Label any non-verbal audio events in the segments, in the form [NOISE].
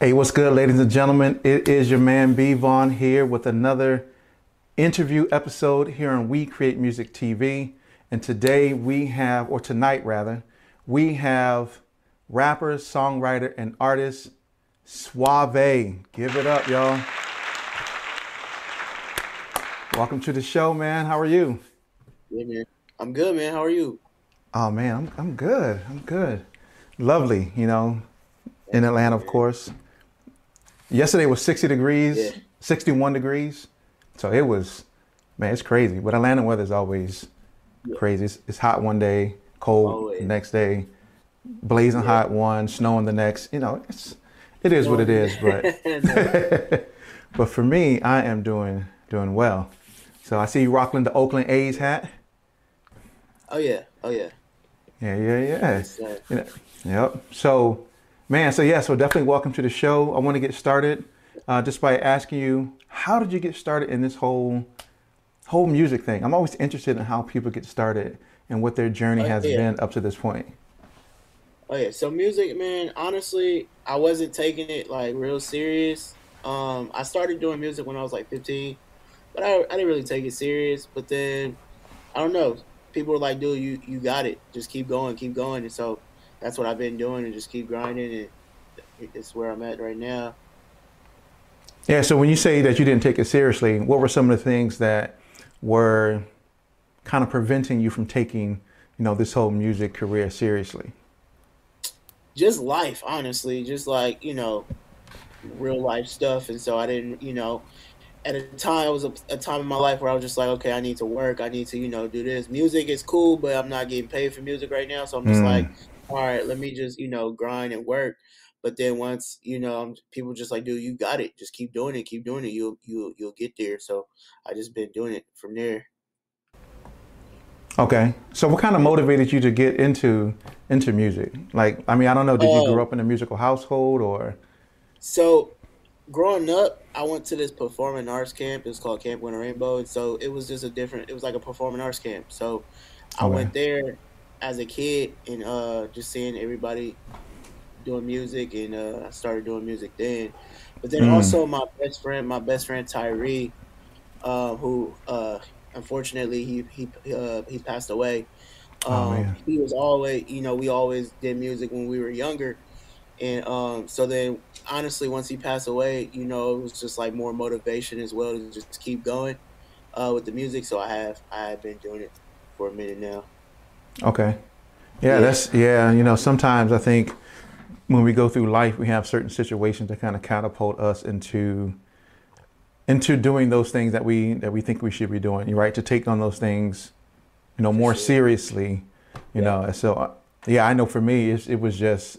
Hey, what's good, ladies and gentlemen? It is your man B Vaughn here with another interview episode here on We Create Music TV. And today we have, or tonight rather, we have rapper, songwriter, and artist Suavee. Give it up, y'all. Welcome to the show, man. How are you? Yeah, man. I'm good, man. How are you? Oh man, I'm I'm good. I'm good. Lovely, you know, in Atlanta, of course. Yesterday was 60 degrees, Yeah. 61 degrees. So it was, man, it's crazy. But Atlanta weather is always crazy. It's, it's hot one day, cold Always. the next day, blazing hot one, snowing the next. You know, it's it is what it is. [LAUGHS] But [LAUGHS] but for me, I am doing doing well. So I see you rocking the Oakland A's hat. Oh yeah. Oh yeah. Yeah, yeah, yeah. You know, yep. So, man, so yeah, so definitely welcome to the show. I want to get started uh, just by asking you, how did you get started in this whole whole music thing? I'm always interested in how people get started and what their journey Oh, has yeah. been up to this point. Oh yeah. So music, man. Honestly, I wasn't taking it like real serious. Um, I started doing music when I was like 15, but I, I didn't really take it serious. But then, I don't know. People were like, "Dude, you you got it. Just keep going, keep going." And so that's what I've been doing, and just keep grinding, and it's where I'm at right now. Yeah. So when you say that you didn't take it seriously, what were some of the things that were kind of preventing you from taking, you know, this whole music career seriously? just life, honestly, just like you know, real life stuff. And so I didn't, you know, at a time it was a, a time in my life where I was just like, okay, I need to work, I need to, you know, do this. Music is cool, but I'm not getting paid for music right now, so I'm just Mm. like, all right, let me just, you know, grind and work. But then once, you know, people just like, dude, you got it. Just keep doing it, keep doing it. You'll you you'll get there. So I just been doing it from there. Okay. So what kind of motivated you to get into into music? Like, I mean, I don't know, did you grow um up in a musical household or So, growing up, I went to this performing arts camp. It was called Camp Winter Rainbow, and so it was just a different. It was like a performing arts camp. So, I Okay. went there as a kid and uh, just seeing everybody doing music, and uh, I started doing music then. But then Mm. also my best friend, my best friend Tyree, uh, who uh, unfortunately he he uh, he passed away. Um, Oh, he was always, you know, we always did music when we were younger. And um, so then, honestly, once he passed away, you know, it was just like more motivation as well to just keep going uh, with the music. So I have I have been doing it for a minute now. Okay. Yeah, Yeah. that's yeah, you know, sometimes I think when we go through life, we have certain situations that kind of catapult us into into doing those things that we that we think we should be doing, right? To take on those things, you know, more seriously, you Yeah. know. So yeah, I know for me it's, it was just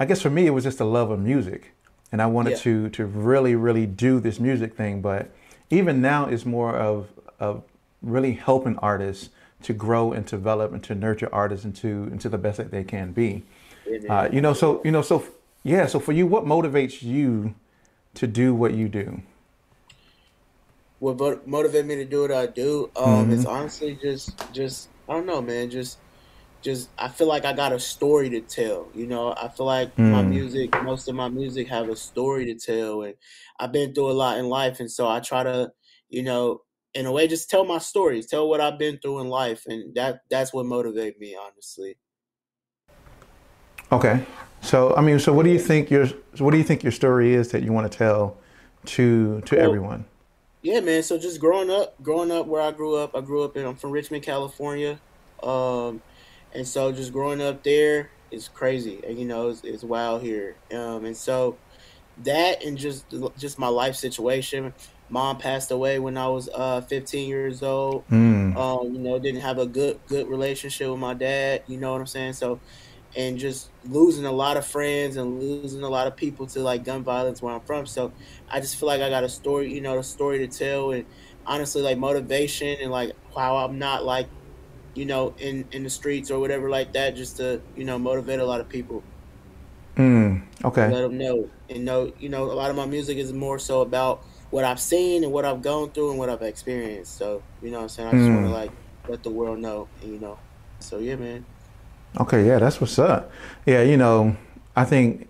I guess for me it was just a love of music. And I wanted Yeah. to to really really do this music thing, but even now it's more of of really helping artists to grow and develop and to nurture artists into into the best that they can be. Uh, you know, so you know, so yeah. So for you, what motivates you to do what you do? what motivated me to do what I do um, is Mhm. honestly just just I don't know, man. Just just I feel like I got a story to tell. You know, I feel like my Mm. music, most of my music, have a story to tell, and I've been through a lot in life, and so I try to, you know, in a way, just tell my stories, tell what I've been through in life, and that that's what motivated me, honestly. Okay. So I mean, so what do you think your what do you think your story is that you want to tell to to Well, everyone? Yeah, man. So just growing up, growing up where I grew up, I grew up in I'm from Richmond, California, um, and so just growing up there is crazy, and you know it's, it's wild here, um, and so that and just just my life situation. Mom passed away when I was uh 15 years old. Mm. Um, you know, didn't have a good good relationship with my dad. You know what I'm saying? So, and just losing a lot of friends and losing a lot of people to like gun violence where I'm from. So, I just feel like I got a story, you know, a story to tell, and honestly, like motivation and like how I'm not like, you know, in in the streets or whatever like that, just to you know motivate a lot of people, Mm. Okay. let them know, and know, you know, a lot of my music is more so about what I've seen and what I've gone through and what I've experienced. So, you know what I'm saying? I just want to Mm. like let the world know, and, you know. So yeah, man. Okay. Yeah, that's what's up. Yeah, you know, I think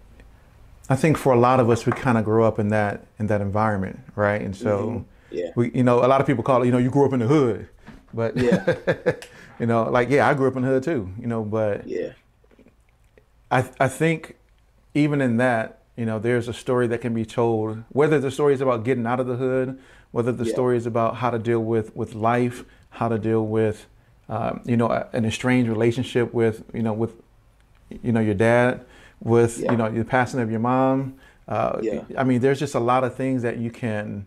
I think for a lot of us, we kind of grew up in that in that environment, right? And so, Mhm. Yeah. we, you know, a lot of people call it, you know, you grew up in the hood, but Yeah. [LAUGHS] you know, like yeah, I grew up in the hood too, you know, but Yeah. I I think even in that, you know, there's a story that can be told, whether the story is about getting out of the hood, whether the Yeah. story is about how to deal with with life, how to deal with, um, you know, a- an estranged relationship with, you know, with, you know, your dad, with, Yeah. you know, the passing of your mom. Uh, Yeah. I mean, there's just a lot of things that you can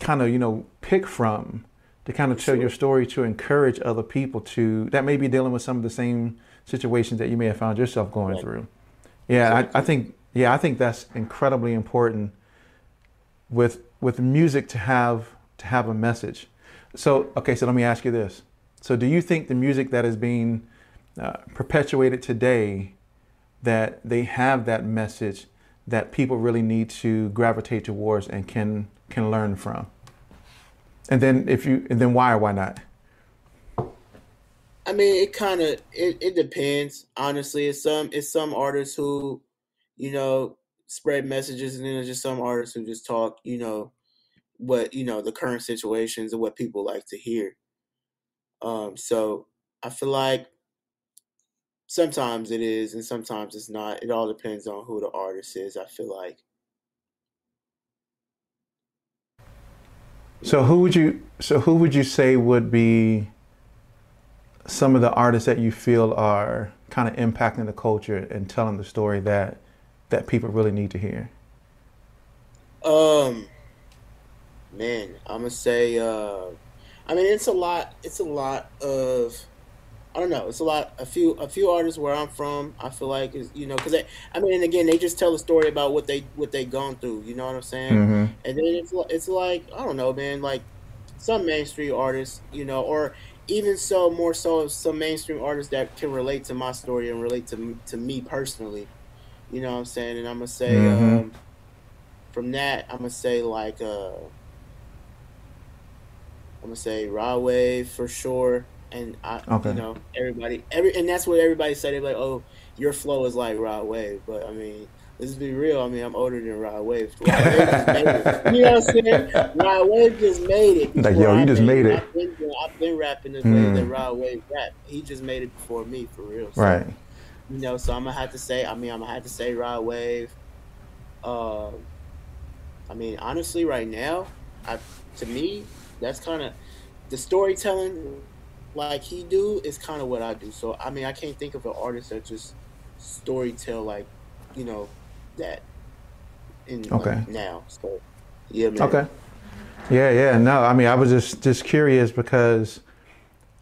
kind of, you know, pick from to kind of tell sure. your story to encourage other people to that may be dealing with some of the same situations that you may have found yourself going Right. through. Yeah, I, I think yeah, I think that's incredibly important with with music to have to have a message. So okay, so let me ask you this: So do you think the music that is being uh, perpetuated today that they have that message that people really need to gravitate towards and can can learn from? And then if you and then why or why not? I mean, it kind of it, it depends. Honestly, it's some it's some artists who, you know, spread messages, and then there's just some artists who just talk, you know, what you know the current situations and what people like to hear. Um, so I feel like sometimes it is, and sometimes it's not. It all depends on who the artist is. I feel like. So who would you so who would you say would be some of the artists that you feel are kind of impacting the culture and telling the story that that people really need to hear? Um, man, I'm gonna say. Uh, I mean, it's a lot. It's a lot of. I don't know. It's a lot. A few. A few artists where I'm from. I feel like is you know because I mean, and again, they just tell a story about what they what they gone through. You know what I'm saying? Mm-hmm. And then it's it's like I don't know, man. Like some mainstream artists, you know, or even so more so some mainstream artists that can relate to my story and relate to to me personally. You know what I'm saying? And I'm gonna say Mhm. um, from that, I'm gonna say like uh, I'm gonna say Rod Wave for sure. And I, Okay. you know, everybody, every, and that's what everybody said. They're like, "Oh, your flow is like Rod Wave," but I mean, let's be real. I mean, I'm older than Rod Wave. Rod Wave just made it. You know what I'm saying? Rod Wave just made it. Like, yo, you I just made it. I've been, I've been rapping the way Mm. that Rod Wave rap. He just made it before me, for real. So, Right. You know, so I'm gonna have to say. I mean, I'm gonna have to say Rod Wave. Um, I mean, honestly, right now, I to me, that's kind of the storytelling like he do is kind of what I do. So I mean, I can't think of an artist that just story tell like you know that in like, Okay. now. So yeah, man. Okay. Yeah, yeah. No, I mean, I was just just curious because,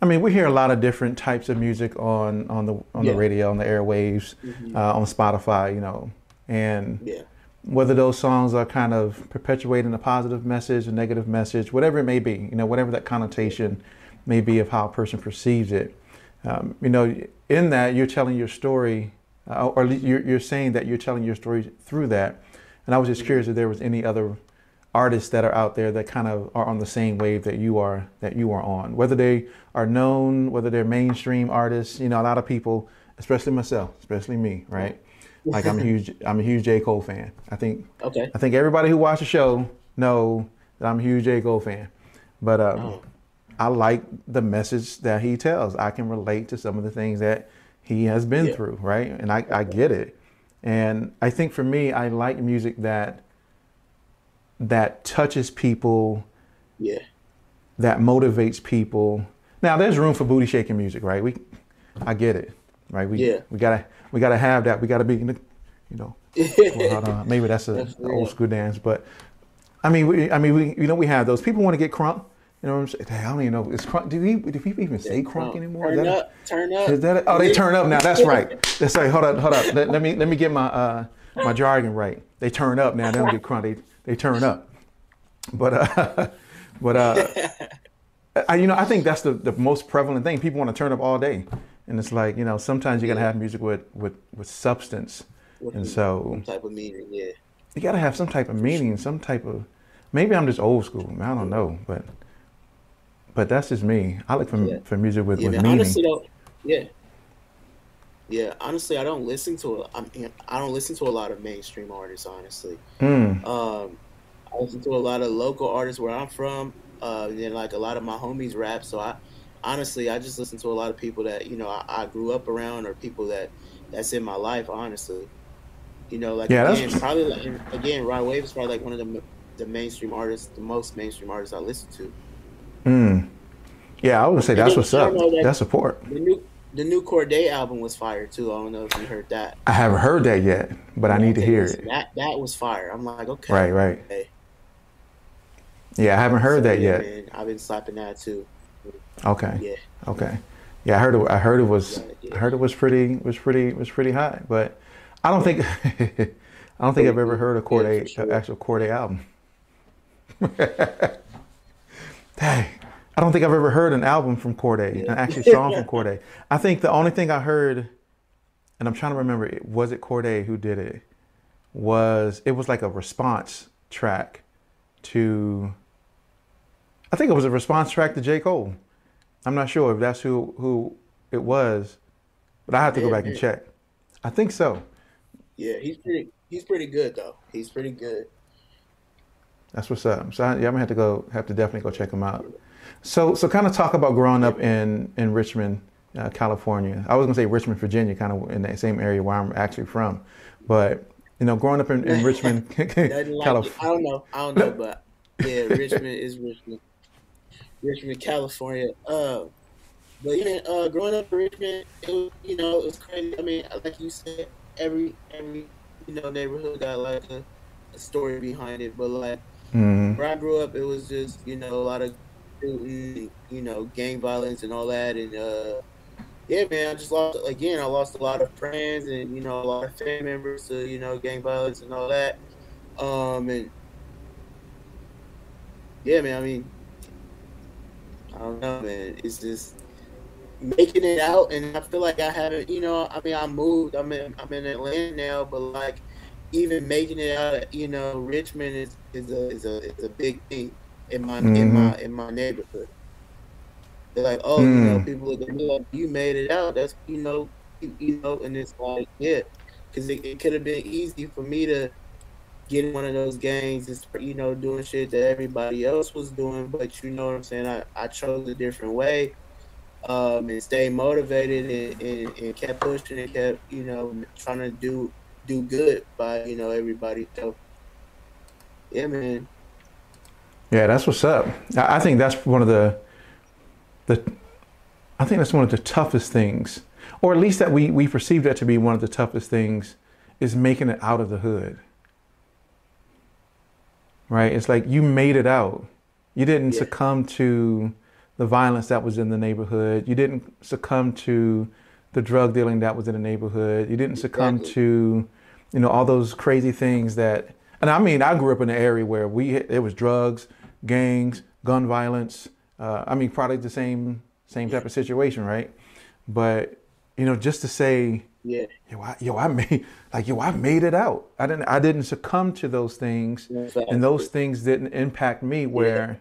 I mean, we hear a lot of different types of music on on the on Yeah. the radio, on the airwaves, Mhm. uh, on Spotify, you know, and Yeah, whether those songs are kind of perpetuating a positive message, a negative message, whatever it may be, you know, whatever that connotation may be of how a person perceives it. Um, you know, in that you're telling your story, uh, or you're, you're saying that you're telling your story through that. And I was just curious if there was any other artists that are out there that kind of are on the same wave that you are that you are on, whether they are known, whether they're mainstream artists. You know, a lot of people, especially myself, especially me, right? Like I'm a [LAUGHS] huge I'm a huge J Cole fan. I think okay. I think everybody who watched the show know that I'm a huge J Cole fan. But um, Oh. I like the message that he tells. I can relate to some of the things that he has been Yeah. through, right? And I, I get it. And I think for me, I like music that that touches people, Yeah, that motivates people. Now, there's room for booty shaking music, right? We, I get it, right? We Yeah. we gotta we gotta have that. We gotta be, you know, [LAUGHS] well, hold on. Maybe that's an old school dance, but I mean, we, I mean, we, you know, we have those. People want to get crunk. You know what I'm saying? Hey, I don't even know. Is crunk? Do, we, do people even say crunk anymore? Turn that a- up, turn up. is that? A, oh, they turn up now. That's right. [LAUGHS] That's right. Hold up, hold up. Let, let me let me get my uh, my jargon right. They turn up now. They don't get crunk. They they turn up. But uh, [LAUGHS] but uh, [LAUGHS] I, you know, I think that's the, the most prevalent thing. People want to turn up all day, and it's like you know, sometimes you gotta have music with with with substance, and so Some type of meaning. Yeah. you gotta have some type of meaning, some type of. Maybe I'm just old school. I don't know, but but that's just me. I look for Yeah. for music with, Yeah, with man. meaning. Honestly though, yeah. Yeah, honestly, I don't listen to. I mean, I don't listen to a lot of mainstream artists. Honestly, Mm. um, I listen to a lot of local artists where I'm from. Uh, and then like a lot of my homies rap. So I, honestly, I just listen to a lot of people that you know I, I grew up around or people that that's in my life. Honestly, you know, like Yeah, that's- again, probably like, again, Rod Wave is probably like one of the the mainstream artists, the most mainstream artists I listen to. Mm. Yeah, I would say And that's what's up. that- That's support. The new the new Cordae album was fire too. I don't know if you heard that. I haven't heard that yet, but I need to hear it. That that was fire. I'm like, okay, Right, right. okay. Yeah, I haven't heard So, that yeah, yet. Man, I've been slapping that too. Okay. Yeah. Okay. Yeah, I heard it. I heard it was. Yeah, yeah. I heard it was pretty. Was pretty. Was pretty high. But I don't think. [LAUGHS] I don't think I've ever heard a Cordae, sure. actual Cordae album. [LAUGHS] Hey, I don't think I've ever heard an album from Cordae, an actual song from [LAUGHS] Cordae. I think the only thing I heard, and I'm trying to remember, it was it Cordae who did it? Was it was like a response track to? I think it was a response track to J Cole. I'm not sure if that's who who it was, but I have to go Yeah, back and check. I think so. Yeah, he's pretty. He's pretty good though. He's pretty good. That's what's up. So I, yeah, I'm gonna have to go. Have to definitely go check him out. So so kind of talk about growing up in in Richmond, uh, California. I was gonna say Richmond, Virginia, kind of in that same area where I'm actually from, but you know, growing up in, in Richmond, [LAUGHS] Nothing like. California. I don't know. I don't know, but yeah, Richmond is Richmond. Richmond, California. Uh, but yeah, uh, growing up in Richmond, it was, you know, it was crazy. I mean, like you said, every every you know neighborhood got like a, a story behind it. But like Mhm. where I grew up, it was just you know a lot of you know, gang violence and all that, and uh, yeah, man, I just lost again. I lost a lot of friends and you know a lot of family members to you know gang violence and all that. Um, and yeah, man, I mean, I don't know, man. It's just making it out, and I feel like I haven't, you know, I mean, I moved. I'm in, I'm in Atlanta now, but like even making it out, of, you know, Richmond is is a is a is a big thing in my in Mhm. my in my neighborhood. They're like, oh, you know, Mm. people look at me like you made it out. That's you know, you, you know, and it's like, yeah, because it, it could have been easy for me to get in one of those gangs and start, you know, doing shit that everybody else was doing. But you know what I'm saying? I, I chose a different way um, and stay motivated and, and, and kept pushing and kept, you know, trying to do do good by, you know, everybody. So, yeah, man. Yeah, that's what's up. I think that's one of the the I think that's one of the toughest things, or at least that we we perceive that to be one of the toughest things, is making it out of the hood. Right? It's like you made it out. You didn't Yeah. succumb to the violence that was in the neighborhood. You didn't succumb to the drug dealing that was in the neighborhood. You didn't succumb Exactly. to, you know, all those crazy things that. And I mean, I grew up in an area where we it was drugs, gangs, gun violence. Uh, I mean, probably the same same type of situation, right? But you know, just to say, Yeah. yo, I, yo, I [LAUGHS] made like yo, I made it out. I didn't I didn't succumb to those things, and those things didn't impact me. Where,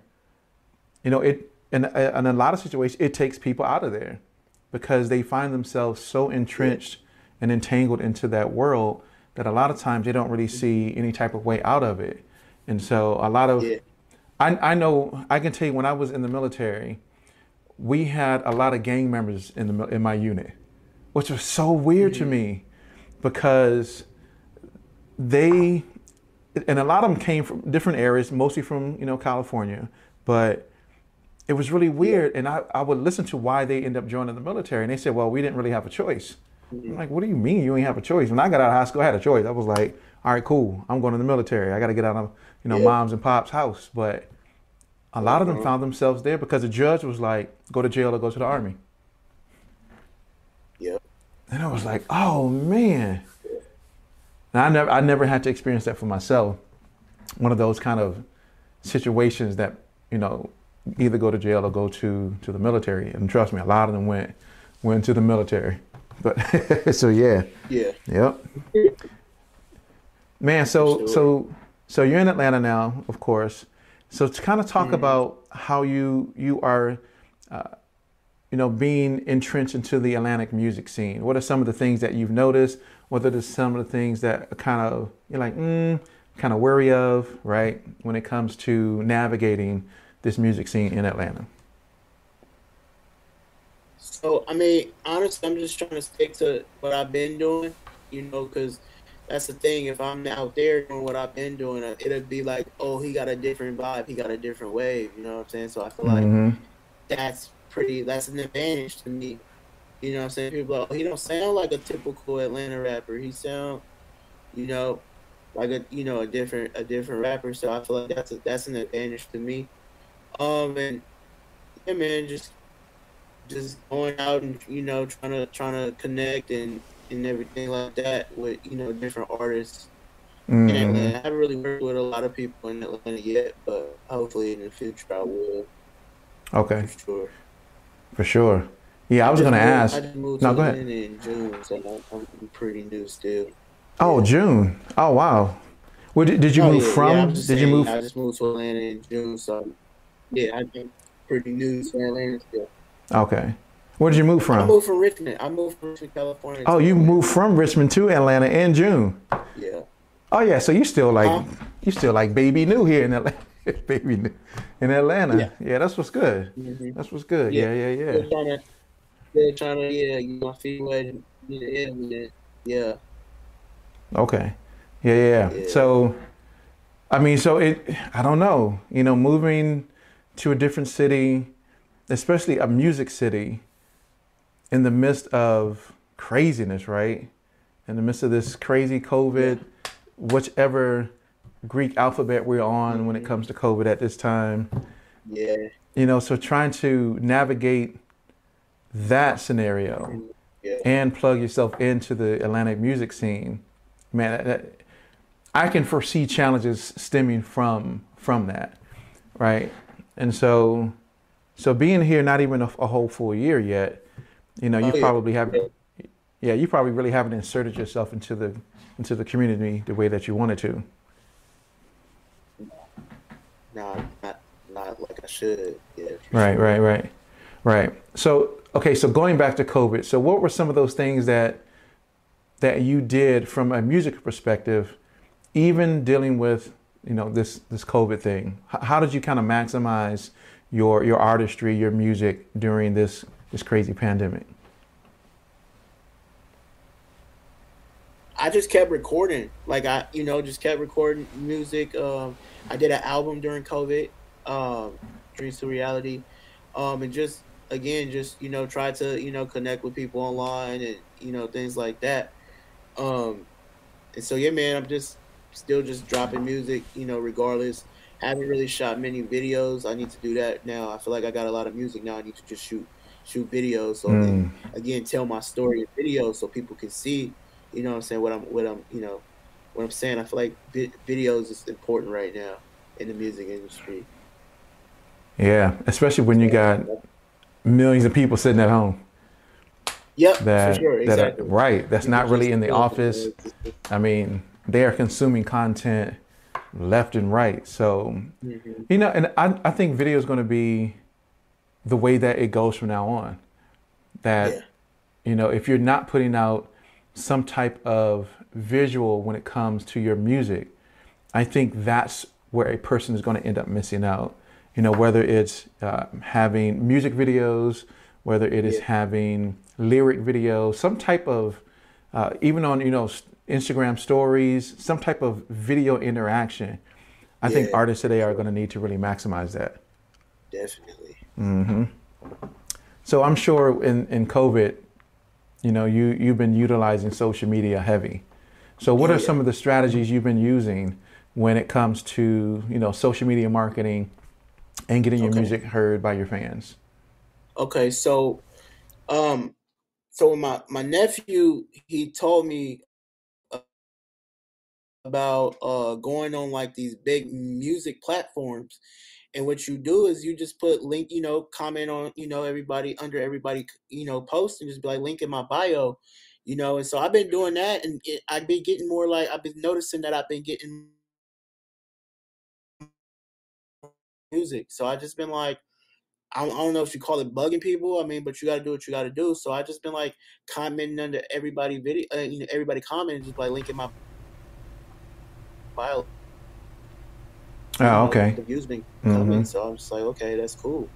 you know, it and in a lot of situations, it takes people out of there because they find themselves so entrenched and entangled into that world that a lot of times they don't really see any type of way out of it. And so a lot of Yeah. I, I know I can tell you when I was in the military, we had a lot of gang members in the in my unit, which was so weird to mm-hmm. me because they and a lot of them came from different areas, mostly from you know California, but it was really weird. And I, I would listen to why they end up joining the military, and they said, "Well, we didn't really have a choice." I'm like, "What do you mean you ain't have a choice?" When I got out of high school, I had a choice. I was like, "All right, cool, I'm going to the military. I got to get out of you know Yeah. mom's and pop's house." But a lot of them uh-huh. found themselves there because the judge was like, "Go to jail or go to the army." Yep. And I was like, "Oh man." And I never, I never had to experience that for myself. One of those kind of situations that you know, either go to jail or go to to the military. And trust me, a lot of them went went to the military. But [LAUGHS] so yeah, Yeah. yep. Man, so Sure. so so you're in Atlanta now, of course. So to kind of talk about how you you are uh, you know, being entrenched into the Atlanta music scene? What are some of the things that you've noticed? What are some of the things that kind of you're like, mm, kind of wary of, right, when it comes to navigating this music scene in Atlanta? So, I mean, honestly, I'm just trying to stick to what I've been doing, you know, because that's the thing. If I'm out there doing what I've been doing, uh, it'll be like, oh, he got a different vibe, he got a different wave, you know what I'm saying? So I feel mm-hmm. like that's pretty, that's an advantage to me. You know what I'm saying? People like, oh, he don't sound like a typical Atlanta rapper. He sound, you know, like a you know a different a different rapper. So I feel like that's a, that's an advantage to me. Um and yeah, man, just just going out and you know trying to trying to connect and and everything like that with you know different artists. Mm-hmm. In I haven't really worked with a lot of people in Atlanta yet, but hopefully in the future I will. Okay. For sure. For sure. Yeah, I, I was gonna ask. I just moved no, to go ahead. in June, so I'm pretty new still. Oh, yeah. June. Oh, wow. Where did, did you oh, move yeah, from? Yeah, did saying, you move? I just moved to Atlanta in June, so yeah, been pretty new to Atlanta still. Okay. Where did you move from? I moved from Richmond. I moved from Richmond, California. Oh, you moved from Richmond to Atlanta in June. Yeah. Oh yeah, so you still like huh? you still like baby new here in Atlanta. [LAUGHS] baby new in Atlanta. Yeah. yeah, that's what's good. Mm-hmm. That's what's good. Yeah, yeah, yeah. yeah. They're trying to, they're trying to yeah, you know, feel like yeah, yeah. Okay. Yeah, yeah, yeah. So, I mean, so it, I don't know, you know, moving to a different city, especially a music city, in the midst of craziness, right? In the midst of this crazy COVID, whichever Greek alphabet we're on mm-hmm. when it mm-hmm. comes to COVID at this time. Yeah. You know, so trying to navigate that scenario yeah. and plug yourself into the Atlanta music scene man, that, I can foresee challenges stemming from from that, right? And so, so being here not even a, a whole full year yet, you know, you oh, probably yeah. haven't, yeah, you probably really haven't inserted yourself into the into the community the way that you wanted to. No, not not like I should. Yeah. Right, sure. right, right, right. So okay, so going back to COVID, so what were some of those things that that you did from a music perspective, even dealing with you know this this COVID thing? How did you kind of maximize your your artistry, your music during this this crazy pandemic? I just kept recording, like I, you know, just kept recording music. Um, I did an album during COVID, um, Dreams to Reality, um, and just again, just you know, try to you know connect with people online and you know things like that. Um, and so yeah, man, I'm just still just dropping music, you know, regardless. Haven't really shot many videos. I need to do that now. I feel like I got a lot of music now. I need to just shoot shoot videos. So mm. again, tell my story in videos so people can see, you know, what I'm saying what I'm what I'm you know what I'm saying. I feel like videos is important right now in the music industry. Yeah, especially when you got millions of people sitting at home. Yep, that, sure, exactly. That, right. That's not really in the office. I mean, they are consuming content left and right. So, mm-hmm. you know, and I, I think video is going to be the way that it goes from now on. That, yeah. you know, if you're not putting out some type of visual when it comes to your music, I think that's where a person is going to end up missing out. You know, whether it's uh, having music videos, whether it is yeah. having lyric video, some type of, uh, even on, you know, Instagram stories, some type of video interaction. I yeah. think artists today are going to need to really maximize that. Definitely. Mm-hmm. So I'm sure in, in COVID, you know, you, you've been utilizing social media heavy. So what yeah. are some of the strategies you've been using when it comes to, you know, social media marketing and getting your okay. music heard by your fans? Okay, so um so my my nephew he told me about uh going on like these big music platforms and what you do is you just put link you know comment on you know everybody under everybody you know post and just be like link in my bio you know and so i've been doing that and it, i've been getting more like i've been noticing that i've been getting music so i just been like I don't know if you call it bugging people. I mean, but you got to do what you got to do. So I just been like commenting under everybody video, uh, you know, everybody commenting just by linking my bio. Oh, okay. The views been coming, Mhm. so I'm just like, okay, that's cool.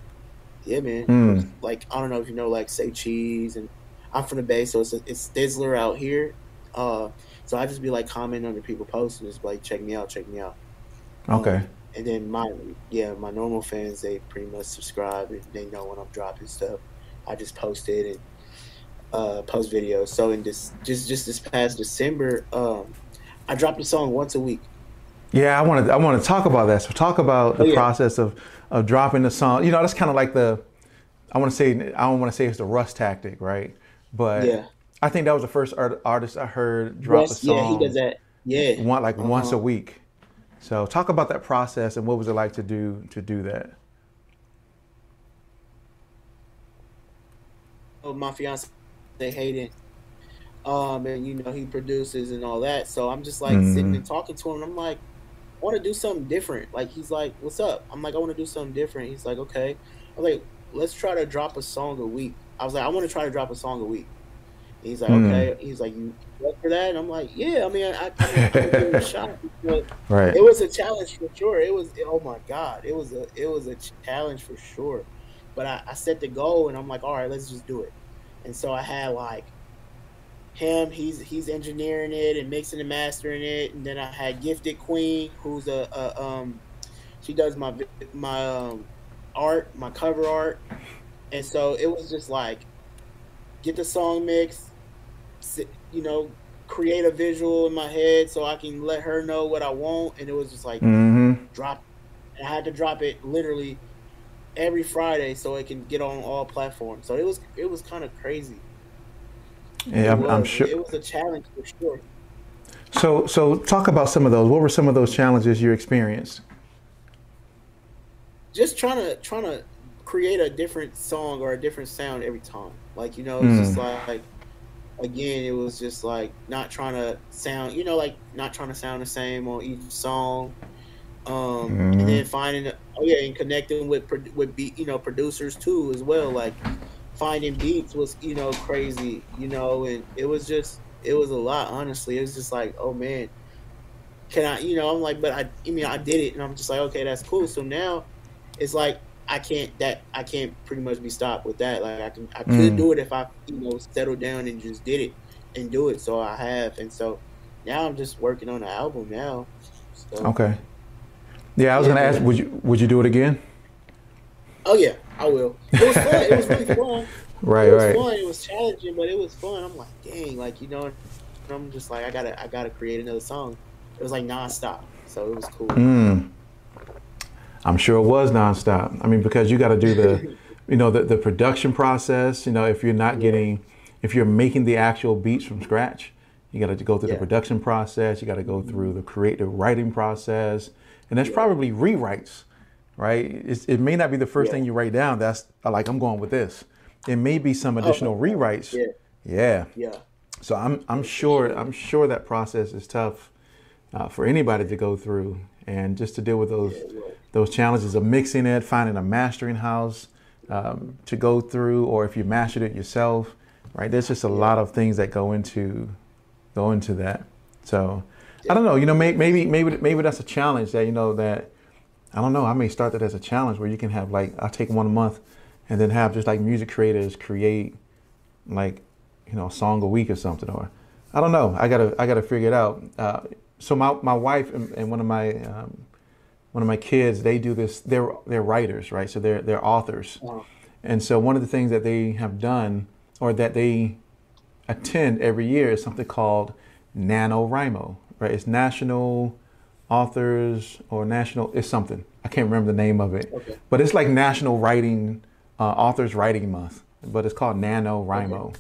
Yeah, man. Mm. Like I don't know if you know, like say cheese, and I'm from the Bay, so it's it's Stizzler out here. Uh, so I just be like commenting under people posting, just like check me out, check me out. Okay. Um, and then my yeah, my normal fans they pretty much subscribe and they know when I'm dropping stuff. I just post it and uh, post videos. So in this just just this past December, um, I dropped a song once a week. Yeah, I want to I want to talk about that. So talk about the Oh, yeah. process of of dropping the song. You know, that's kind of like the I want to say I don't want to say it's the Russ tactic, right? But Yeah. I think that was the first art, artist I heard drop Russ, a song. yeah, he does that. Yeah. one like once Uh-huh. a week. So talk about that process and what was it like to do to do that? Oh, my fiance they Hayden. Um, and you know he produces and all that. So I'm just like sitting Mhm. and talking to him. I'm like, I want to do something different. Like he's like, "What's up?" I'm like, "I want to do something different." He's like, "Okay." I'm like, "Let's try to drop a song a week." I was like, "I want to try to drop a song a week." He's like, Mm. "Okay." He's like, "You up for that?" And I'm like, "Yeah." I mean, I, I, I mean, give it a [LAUGHS] shot. Right. it was a challenge for sure. It was oh my god, it was a it was a challenge for sure. But I, I set the goal and I'm like, all right, let's just do it. And so I had like him, he's he's engineering it and mixing and mastering it, and then I had Gifted Queen, who's a, a um, she does my my um art, my cover art, and so it was just like get the song mixed, you know, create a visual in my head so I can let her know what I want, and it was just like Mm-hmm. drop. And I had to drop it literally every Friday so it can get on all platforms. So it was it was kind of crazy. Yeah, I'm, I'm sure. it was a challenge for sure. So so talk about some of those. What were some of those challenges you experienced? Just trying to trying to create a different song or a different sound every time. Like you know, it's just like again, it was just like not trying to sound. You know, like not trying to sound the same on each song. Um, Mhm. and then finding oh yeah, and connecting with with beat you know producers too as well. Like finding beats was you know crazy, you know, and it was just it was a lot. Honestly, it was just like oh man, can I you know I'm like but I I mean I did it and I'm just like okay that's cool. So now it's like I can't that I can't pretty much be stopped with that. Like I can I could Mm. do it if I you know settled down and just did it and do it. So I have and so now I'm just working on an album now. So, Okay. Yeah, I was Yeah, gonna ask, would you would you do it again? Oh yeah, I will. It was fun. It was really [LAUGHS] fun. Right, it was right. fun. It was challenging, but it was fun. I'm like, dang, like you know, I'm just like, I gotta, I gotta create another song. It was like nonstop, so it was cool. Mm. I'm sure it was nonstop. I mean, because you got to do the, you know, the, the production process. You know, if you're not getting, if you're making the actual beats from scratch, you got to go through the production process. You got to go through the creative writing process, and there's probably rewrites, right? It's, it may not be the first Yeah. thing you write down. That's like I'm going with this. It may be some additional rewrites. Yeah, Yeah. yeah, So I'm I'm sure I'm sure that process is tough uh, for anybody to go through, and just to deal with those those challenges of mixing it, finding a mastering house um, to go through, or if you mastered it yourself, right? There's just a lot of things that go into go into that. So I don't know. You know, may, maybe maybe maybe that's a challenge that you know that I don't know. I may start that as a challenge where you can have like I'll take one month, and then have just like music creators create like you know a song a week or something or I don't know. I gotta I gotta figure it out. Uh, so my my wife and, and one of my um, one of my kids they do this. They're they're writers, right? So they're they're authors, Wow. and so one of the things that they have done or that they attend every year is something called NaNoWriMo, right? It's National Authors or National, it's something. I can't remember the name of it. Okay. But it's like National Writing, uh, Authors Writing Month, but it's called NaNoWriMo.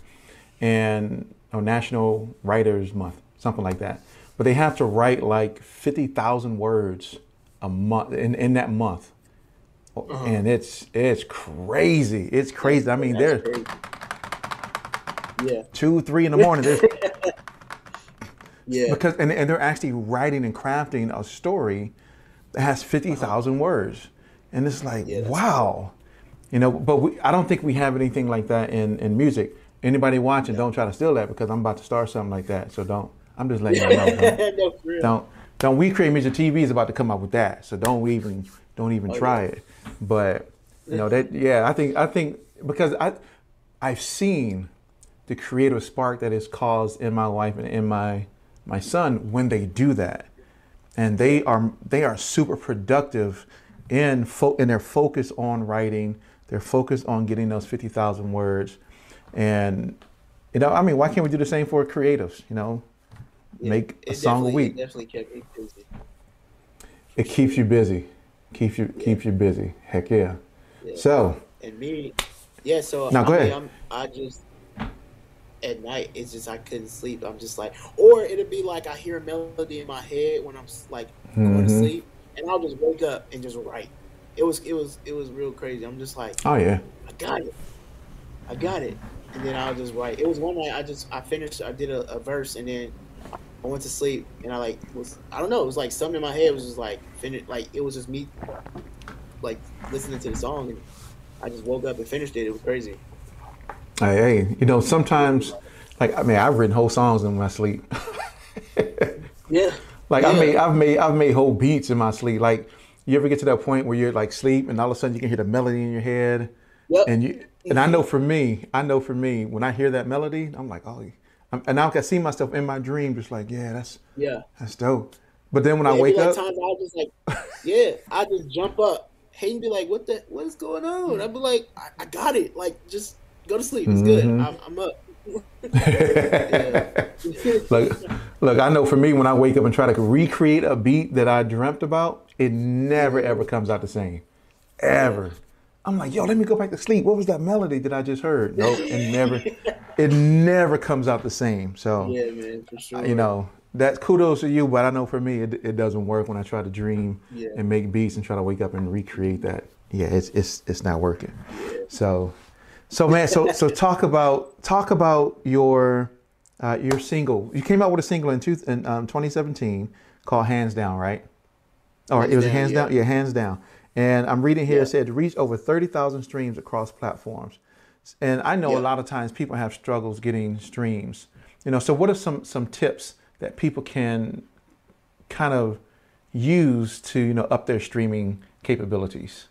And, or National Writers Month, something like that. But they have to write like 50,000 words a month, in, in that month. Uh-huh. And it's it's crazy. It's crazy. I mean, That's they're crazy. Yeah, two, three in the morning. [LAUGHS] Yeah, because and, and they're actually writing and crafting a story that has 50,000 uh-huh. words and it's like Yeah, wow You know, but we, I don't think we have anything like that in, in music. Anybody watching, don't try to steal that because I'm about to start something like that. So don't. I'm just letting you know. Don't, [LAUGHS] no, don't don't we create music TV is about to come up with that. So don't even don't even Oh, try yeah. it. But you know that yeah, I think I think because I I've seen the creative spark that is caused in my wife and in my my son when they do that, and they are they are super productive in fo- in their focus on writing. They're focused on getting those fifty thousand words, and you know I mean why can't we do the same for creatives? You know, Yeah, make a song a week. It definitely kept me busy. It keeps you busy. Keeps you keeps you busy. Heck yeah. Yeah. So And me, yeah. So No, I go mean, ahead. I'm, I just at night it's just I couldn't sleep. I'm just like, or it'd be like I hear a melody in my head when I'm like going to Mhm. sleep, and I'll just wake up and just write. It was it was it was real crazy. I'm just like, oh yeah. I got it, I got it, and then I'll just write. It was one night I just I finished. I did a, a verse and then. I went to sleep and I like was I don't know it was like something in my head was just like finish like it was just me like listening to the song and I just woke up and finished it. It was crazy. Hey, hey, you know sometimes, like I mean, I've written whole songs in my sleep. [LAUGHS] Yeah. Like I made, I've made, I've made whole beats in my sleep. Like you ever get to that point where you're like sleep and all of a sudden you can hear the melody in your head, Yep. and you and I mm-hmm. know for me, I know for me when I hear that melody, I'm like, oh, and now I can see myself in my dream, just like, yeah, that's yeah. that's dope. But then when I wake like up, times I just like, [LAUGHS] yeah, I just jump up. Hayden be like, "What the? What is going on?" I'd be like, "I, I got it. Like, just go to sleep. It's good. Mhm. I'm, I'm up." [LAUGHS] Look, look, I know for me when I wake up and try to recreate a beat that I dreamt about, it never ever comes out the same, ever. I'm like, yo, let me go back to sleep. What was that melody that I just heard? Nope, it never, [LAUGHS] it never comes out the same. So, yeah, man, for sure. you know, that's kudos to you, but I know for me it, it doesn't work when I try to dream Yeah. and make beats and try to wake up and recreate that. Yeah, it's it's it's not working. So, so man, so so talk about talk about your uh, your single. You came out with a single in, two, in um, 2017 called "Hands Down," right? Or Hands it was Down, "Hands yeah. Down." Yeah, "Hands Down." And I'm reading here Yeah. it said to reach over 30,000 streams across platforms. And I know Yeah. a lot of times people have struggles getting streams. You know, so what are some some tips that people can kind of use to you know up their streaming capabilities?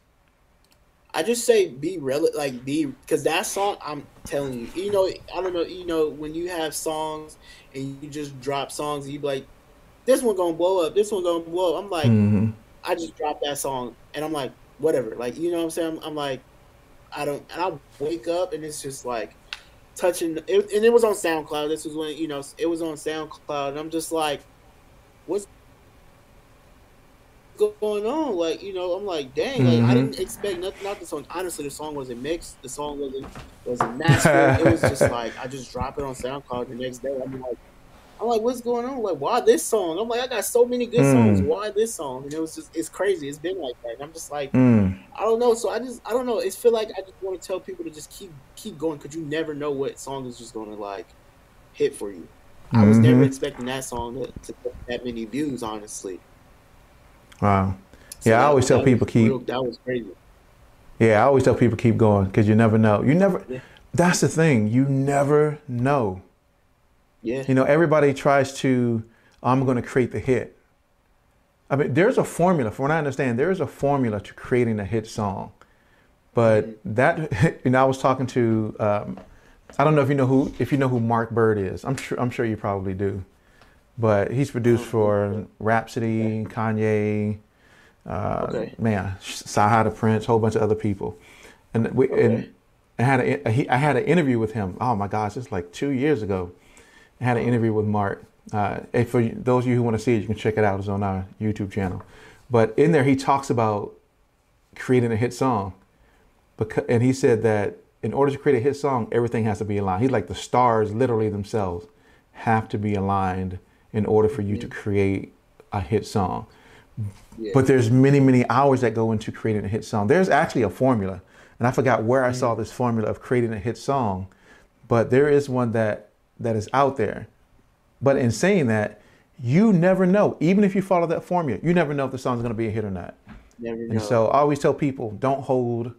I just say be rel like be because that song I'm telling you, you know, I don't know, you know, when you have songs and you just drop songs, you be like, this one gonna blow up, this one gonna blow up. I'm like, Mhm. I just dropped that song and I'm like, whatever, like you know what I'm saying? I'm, I'm like, I don't, and I wake up and it's just like touching, it, and it was on SoundCloud. This was when you know it was on SoundCloud, and I'm just like, what's going on? Like, you know, I'm like, dang, like I didn't mm-hmm. expect nothing. Not the song. Honestly, the song wasn't mixed. The song wasn't wasn't mastered. it was just [LAUGHS] like I just drop it on SoundCloud the next day. I'm like, I'm like, what's going on? Like, why this song? I'm like, I got so many good songs. Mm. Why this song? And it was just, it's crazy. It's been like that. And I'm just like, Mm. I don't know. So I just, I don't know. It's feel like I just want to tell people to just keep, keep going because you never know what song is just going to like hit for you. I was never Mhm. expecting that song to, to get that many views, honestly. Wow. So Yeah, I always tell people keep- real- that was crazy. Yeah, I always tell people keep going because you never know. You never. Yeah. That's the thing. You never know. Yeah. You know, everybody tries to. I'm going to create the hit. I mean, there's a formula. From what I understand, there is a formula to creating a hit song. But that, [LAUGHS] you know, I was talking to. Um, I don't know if you know who if you know who Mark Bird is. I'm sure I'm sure you probably do. But he's produced Oh, for Rapsody, Kanye, uh, Okay. man, Sahara the Prince, whole bunch of other people, and we Okay. and I had a, he, I had an interview with him. Oh my gosh, it's like two years ago. I had an interview with Mark. Uh, and for those of you who want to see it, you can check it out. It's on our YouTube channel. But in there, he talks about creating a hit song, because, and he said that in order to create a hit song, everything has to be aligned. He's like the stars, literally themselves, have to be aligned in order for you to create a hit song. Yeah. But there's many, many hours that go into creating a hit song. There's actually a formula, and I forgot where I saw this formula of creating a hit song, but there is one that that is out there. But in saying that, you never know. Even if you follow that formula, you never know if the song's going to be a hit or not. Never know. And so I always tell people, don't hold,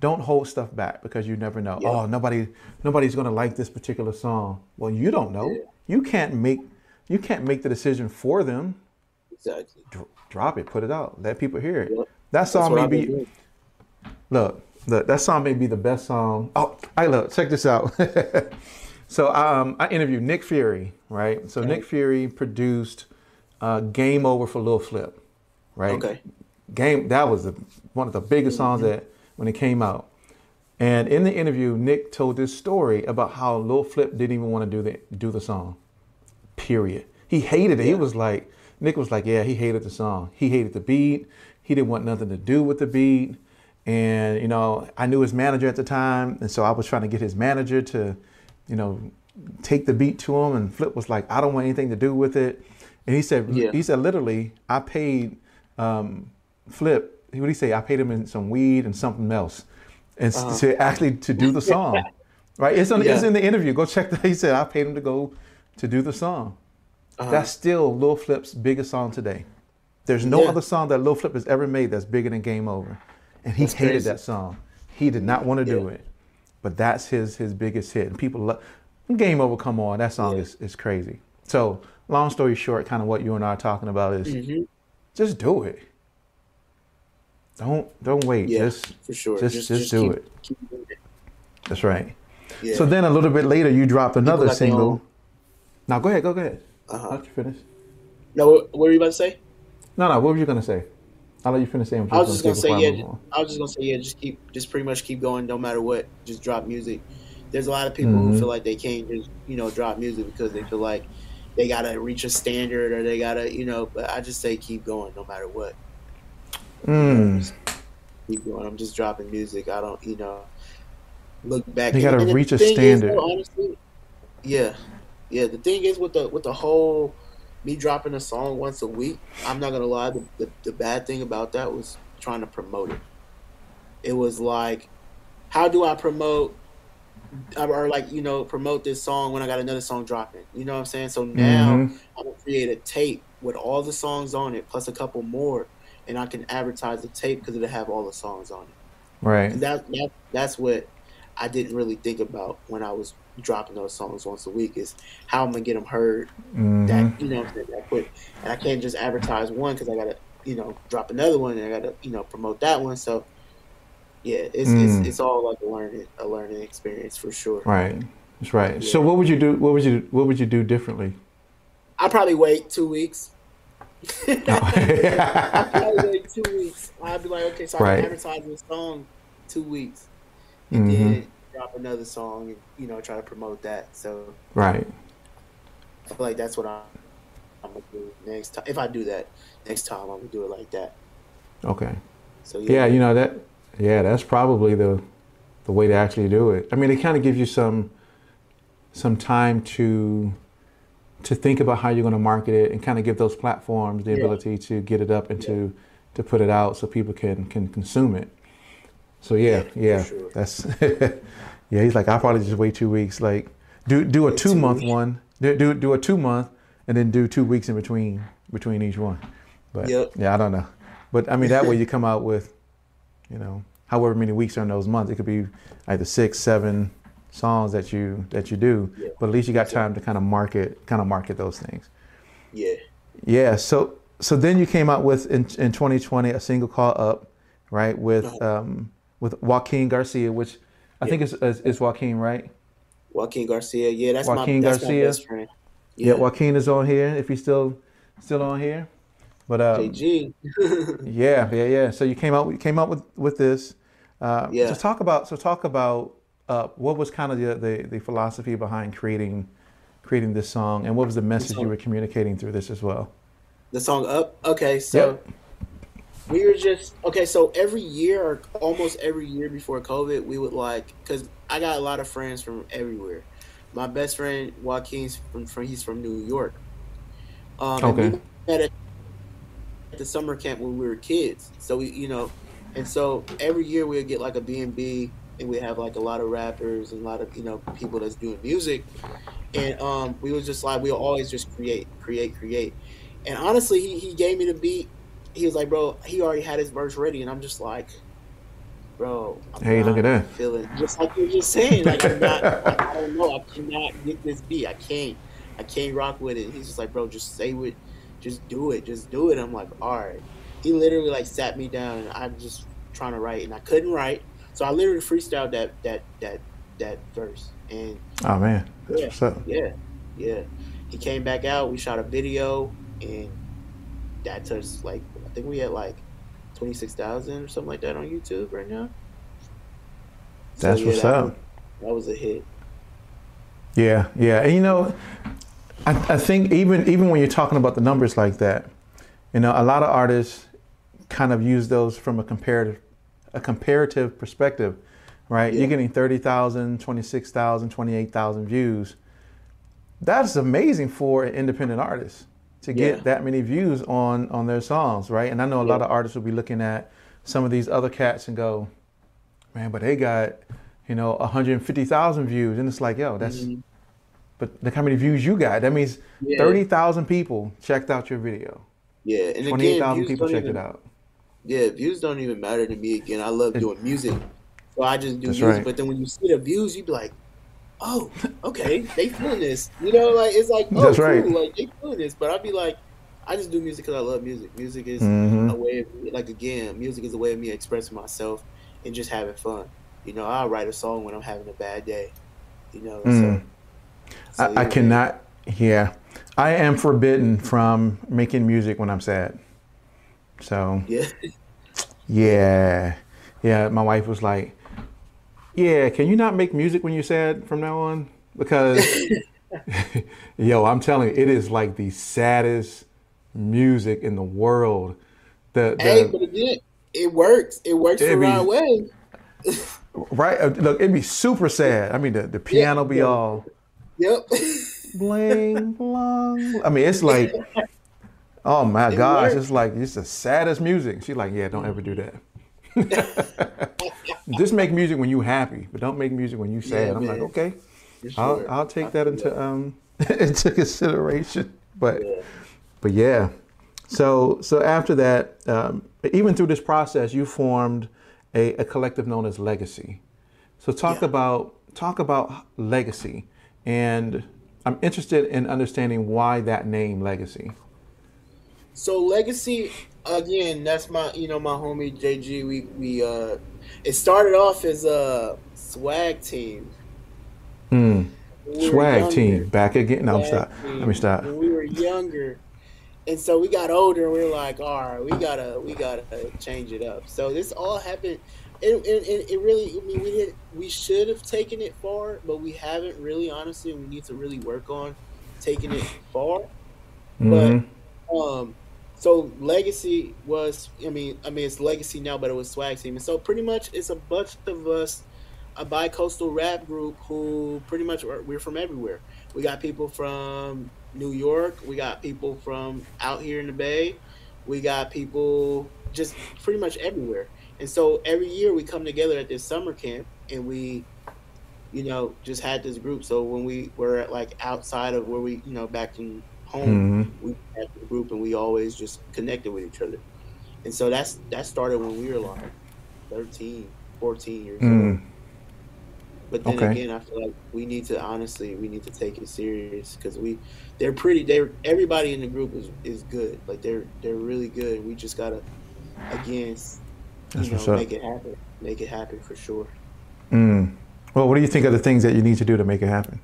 don't hold stuff back because you never know. Yeah. Oh, nobody nobody's gonna like this particular song. Well, you don't know. Yeah. You can't make you can't make the decision for them. Exactly. Dr- drop it, put it out, let people hear it. Yep. That song may be doing. look, look, that song may be the best song. Oh, I look, check this out. [LAUGHS] so um, I interviewed Nick Fury, right? So Nick Fury produced uh, "Game Over" for Lil Flip, right? Okay. Game that was the, one of the biggest songs that when it came out. And in the interview, Nick told this story about how Lil Flip didn't even want to do the do the song. Period. He hated it. He was like, Nick was like, yeah, he hated the song. He hated the beat. He didn't want nothing to do with the beat. And you know, I knew his manager at the time, and so I was trying to get his manager to, you know, take the beat to him. And Flip was like, I don't want anything to do with it. And he said, Yeah. he said literally, I paid um, Flip. What did he say? I paid him in some weed and something else, and s to actually to do the song. Right? It's, on, it's Uh-huh. In the interview. Go check that. He said I paid him to go to do the song. Uh-huh. That's still Lil Flip's biggest song today. There's no Yeah. other song that Lil Flip has ever made that's bigger than Game Over, and he That's hated crazy. that song. He did not want to do it, but that's his his biggest hit. And people love Game Over. Come on, that song Yeah. is is crazy. So long story short, kind of what you and I are talking about is Mhm. just do it. Don't don't wait. Yeah, Just for sure. just just, do keep, it. Keep it. That's right. Yeah. So then a little bit later, you dropped another single. Now go ahead, go go ahead. Uh-huh. Let you finish. no, what, what were you about to say? No, no. What were you gonna say? I'll let you finish saying what I was just gonna say, yeah. move. I was just gonna say, yeah. Just keep, just pretty much keep going, no matter what. Just drop music. There's a lot of people Mhm. who feel like they can't just, you know, drop music because they feel like they gotta reach a standard or they gotta, you know. But I just say keep going, no matter what. Mm. Just keep going. I'm just dropping music. I don't, you know, look back. They gotta And reach a thing is, standard. though, honestly, yeah, yeah. The thing is with the with the whole me dropping a song once a week. I'm not gonna lie. The, the, the bad thing about that was trying to promote it. It was like, how do I promote? Or like you know promote this song when I got another song dropping. You know what I'm saying? So now Mhm. I'm gonna create a tape with all the songs on it plus a couple more, and I can advertise the tape because it'll have all the songs on it. Right. And that, that that's what I didn't really think about when I was dropping those songs once a week is how I'm gonna get them heard. Mhm. That you know that quick, and I can't just advertise one because I gotta you know drop another one and I gotta you know promote that one. So yeah, it's Mm. it's, it's all like a learning a learning experience for sure. Right. That's right. Yeah. So what would you do? What would you What would you do differently? I probably wait two weeks. [LAUGHS] [LAUGHS] I right. probably wait two weeks. I'd be like, okay, so I Right. can advertise this song two weeks, and Mhm. then drop another song and you know try to promote that. So Right. I feel like that's what I'm, I'm gonna do next time. If I do that next time, I'm gonna do it like that. Okay. So Yeah. You know that. Yeah, that's probably the the way to actually do it. I mean, it kind of gives you some some time to to think about how you're going to market it and kind of give those platforms the Yeah. ability to get it up and to to put it out so people can can consume it. So yeah, Yeah, sure. that's [LAUGHS] yeah. He's like, I'll probably just wait two weeks. Like, do do a two month one, do, do do a two month, and then do two weeks in between between each one. But Yep. yeah, I don't know. But I mean, that way you come out with, you know, however many weeks are in those months. It could be either six, seven songs that you that you do. Yeah. But at least you got time to kind of market, kind of market those things. yeah, Yeah. So so then you came out with in in 2020 a single called Up, right? With Uh-huh. um with Joaquin Garcia, which I think is, is is Joaquin, right? Joaquin Garcia. Yeah, that's Joaquin my that's Garcia. my best friend. Yeah. Joaquin is on here if he's still still on here. But um, JG. [LAUGHS] Yeah, yeah, yeah. So you came out, you came out with with this. Uh, Yeah. So talk about, so talk about uh, what was kind of the, the the philosophy behind creating creating this song, and what was the message you were communicating through this as well. the song up. Okay, so Yep. We were just okay. So every year, or almost every year before COVID, we would like because I got a lot of friends from everywhere. My best friend Joaquin's from, from he's from New York. Um, Okay. we met at, at the summer camp when we were kids. So we, you know, and so every year we'd get like a B and B, and we have like a lot of rappers and a lot of you know people that's doing music, and um, we was just like we always just create, create, create. And honestly, he, he gave me the beat. He was like, bro, he already had his verse ready, and I'm just like, bro. I'm hey, look at that. Feeling just like you're just saying. Like I'm not. [LAUGHS] I, I don't know. I cannot get this beat. I can't. I can't rock with it. He's just like, bro, just say what, just do it, just do it. I'm like, all right. He literally like sat me down, and I'm just trying to write, and I couldn't write, so I literally freestyled that that that that verse. And oh man, yeah, yeah, yeah. He came back out. We shot a video, and that touched like I think we had like twenty six thousand or something like that on YouTube right now. That's so, yeah, what's that up. Was, that was a hit. Yeah, yeah, and you know, I, I think even even when you're talking about the numbers like that, you know, a lot of artists kind of use those from a comparative a comparative perspective, right? Yeah. You're getting 30,000, 26,000, 28,000 views. That's amazing for an independent artist to get yeah. that many views on on their songs, right? And I know a lot of artists will be looking at some of these other cats and go, man, but they got, you know, 150,000 views. And it's like, yo, that's, mm-hmm. but look how many views you got. That means yeah. 30,000 people checked out your video. Yeah. And 28,000 people checked even, it out. Yeah. Views don't even matter to me again. I love doing music. So I just do music. Right. But then when you see the views, you be like, oh, okay, they feeling this. You know, like it's like, oh, That's cool, right. like they feeling this. But I'd be like, I just do music because I love music. Music is mm-hmm. a way of like again, music is a way of me expressing myself and just having fun. You know, I'll write a song when I'm having a bad day. You know, mm. so, so I, I cannot. Yeah, I am forbidden from making music when I'm sad. So yeah, [LAUGHS] yeah, yeah. My wife was like, "Yeah, can you not make music when you're sad from now on?" Because, [LAUGHS] yo, I'm telling you, it is like the saddest music in the world. The, the hey, but again, it works. It works for be, right way. [LAUGHS] right? Uh, look, it'd be super sad. I mean, the, the piano be all. Yep. bling [LAUGHS] blong. I mean, it's like, oh my it gosh, works. it's like it's the saddest music. She's like, yeah, don't ever do that. [LAUGHS] Just make music when you happy, but don't make music when you sad. Yeah, I'm like, okay, I'll I'll take that into um [LAUGHS] into consideration. But yeah. but yeah, so so after that, um, even through this process, you formed a, a collective known as Legacy. So talk yeah. about talk about legacy, and I'm interested in understanding why that name Legacy. So Legacy, again, that's my you know my homie JG. We we uh, it started off as a swag team. Hmm. swag team back again. No, stop. Let me stop. When we were younger, and so we got older and we are like all right we gotta we gotta change it up so this all happened it, it, it really i mean we did we should have taken it far but we haven't really honestly we need to really work on taking it far mm-hmm. but um so legacy was i mean i mean it's legacy now but it was swag team and so pretty much it's a bunch of us a bi-coastal rap group who pretty much we're from everywhere we got people from New York. We got people from out here in the Bay. We got people just pretty much everywhere. And so every year we come together at this summer camp and we, you know, just had this group. So when we were like outside of where we, you know, back in home, mm-hmm. we had the group and we always just connected with each other. And so that's that started when we were like 13, 14 years mm. old. But then okay. again, I feel like we need to honestly, we need to take it serious because we, they're pretty. They're everybody in the group is is good. Like they're they're really good. We just gotta, again, you That's know, make it happen. Make it happen for sure. Mm. Well, what do you think are the things that you need to do to make it happen?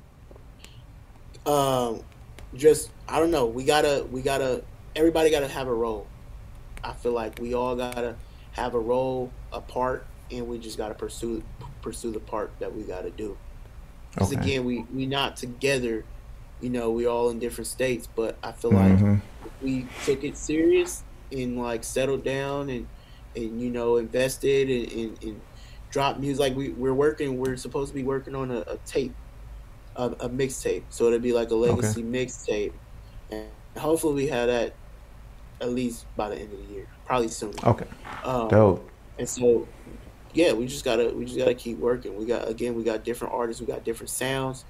Um, just I don't know. We gotta we gotta everybody gotta have a role. I feel like we all gotta have a role, a part, and we just gotta pursue pursue the part that we got to do. Because okay. again, we we not together. You know, we all in different states, but I feel mm-hmm. like we took it serious and like settled down and and you know invested and, and, and dropped music. Like we we're working, we're supposed to be working on a, a tape, a, a mixtape. So it'll be like a legacy okay. mixtape, and hopefully we have that at least by the end of the year, probably soon. Okay. Um, Dope. And so yeah, we just gotta we just gotta keep working. We got again, we got different artists, we got different sounds.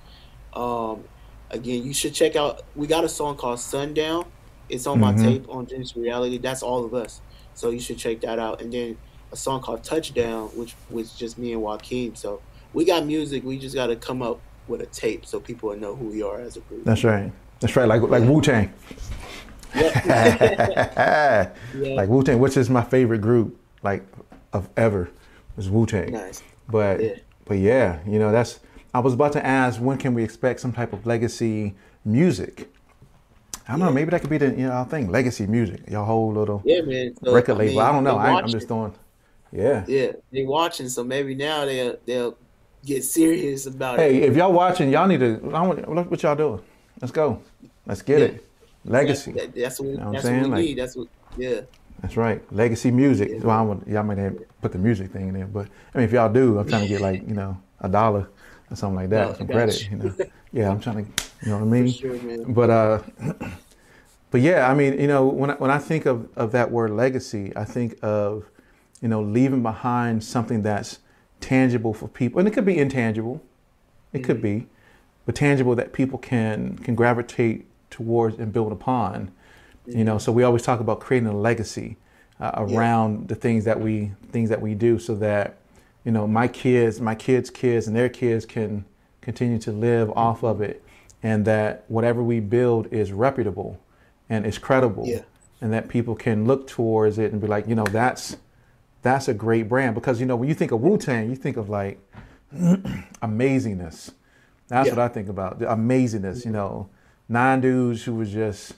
Um, again, you should check out. We got a song called Sundown. It's on mm-hmm. my tape on Genesis Reality. That's all of us. So you should check that out. And then a song called Touchdown, which was just me and Joaquin. So we got music. We just got to come up with a tape so people will know who we are as a group. That's right. That's right. Like like Wu Tang. Yeah. [LAUGHS] Like Wu Tang, which is my favorite group, like of ever, is Wu Tang. nice. But Yeah. but yeah, you know that's. I was about to ask when can we expect some type of legacy music. I don't know. Maybe that could be the you know thing, legacy music. Your whole little Yeah, man. So, record label. I don't know. I, I'm just throwing. Yeah. Yeah, They're watching. So maybe now they'll they'll get serious about it. Hey, if y'all watching, y'all need to. I want, look what y'all doing. Let's go. Let's get Yeah. it. Legacy. That- that's what, know what I'm saying? what we Like- need. That's what. Yeah. That's right. Legacy music. Well, I want, y'all might have put the music thing in there, but I mean, if y'all do, I'm trying to get like [LAUGHS] you know a dollar or something like that, No, some credit. you. You know, [LAUGHS] yeah, I'm trying to, you know what I mean. Sure. But uh, [CLEARS THROAT] but yeah, I mean, you know, when I, when I think of of that word legacy, I think of, you know, leaving behind something that's tangible for people, and it could be intangible, it could be, but tangible that people can can gravitate towards and build upon. You know, so we always talk about creating a legacy uh, around the things that we things that we do, so that you know my kids, my kids' kids, and their kids can continue to live off of it, and that whatever we build is reputable and is credible, Yeah. and that people can look towards it and be like, you know, that's that's a great brand because you know when you think of Wu Tang, you think of like [CLEARS THROAT] amazingness. That's Yeah. what I think about the amazingness. You know, nine dudes who was just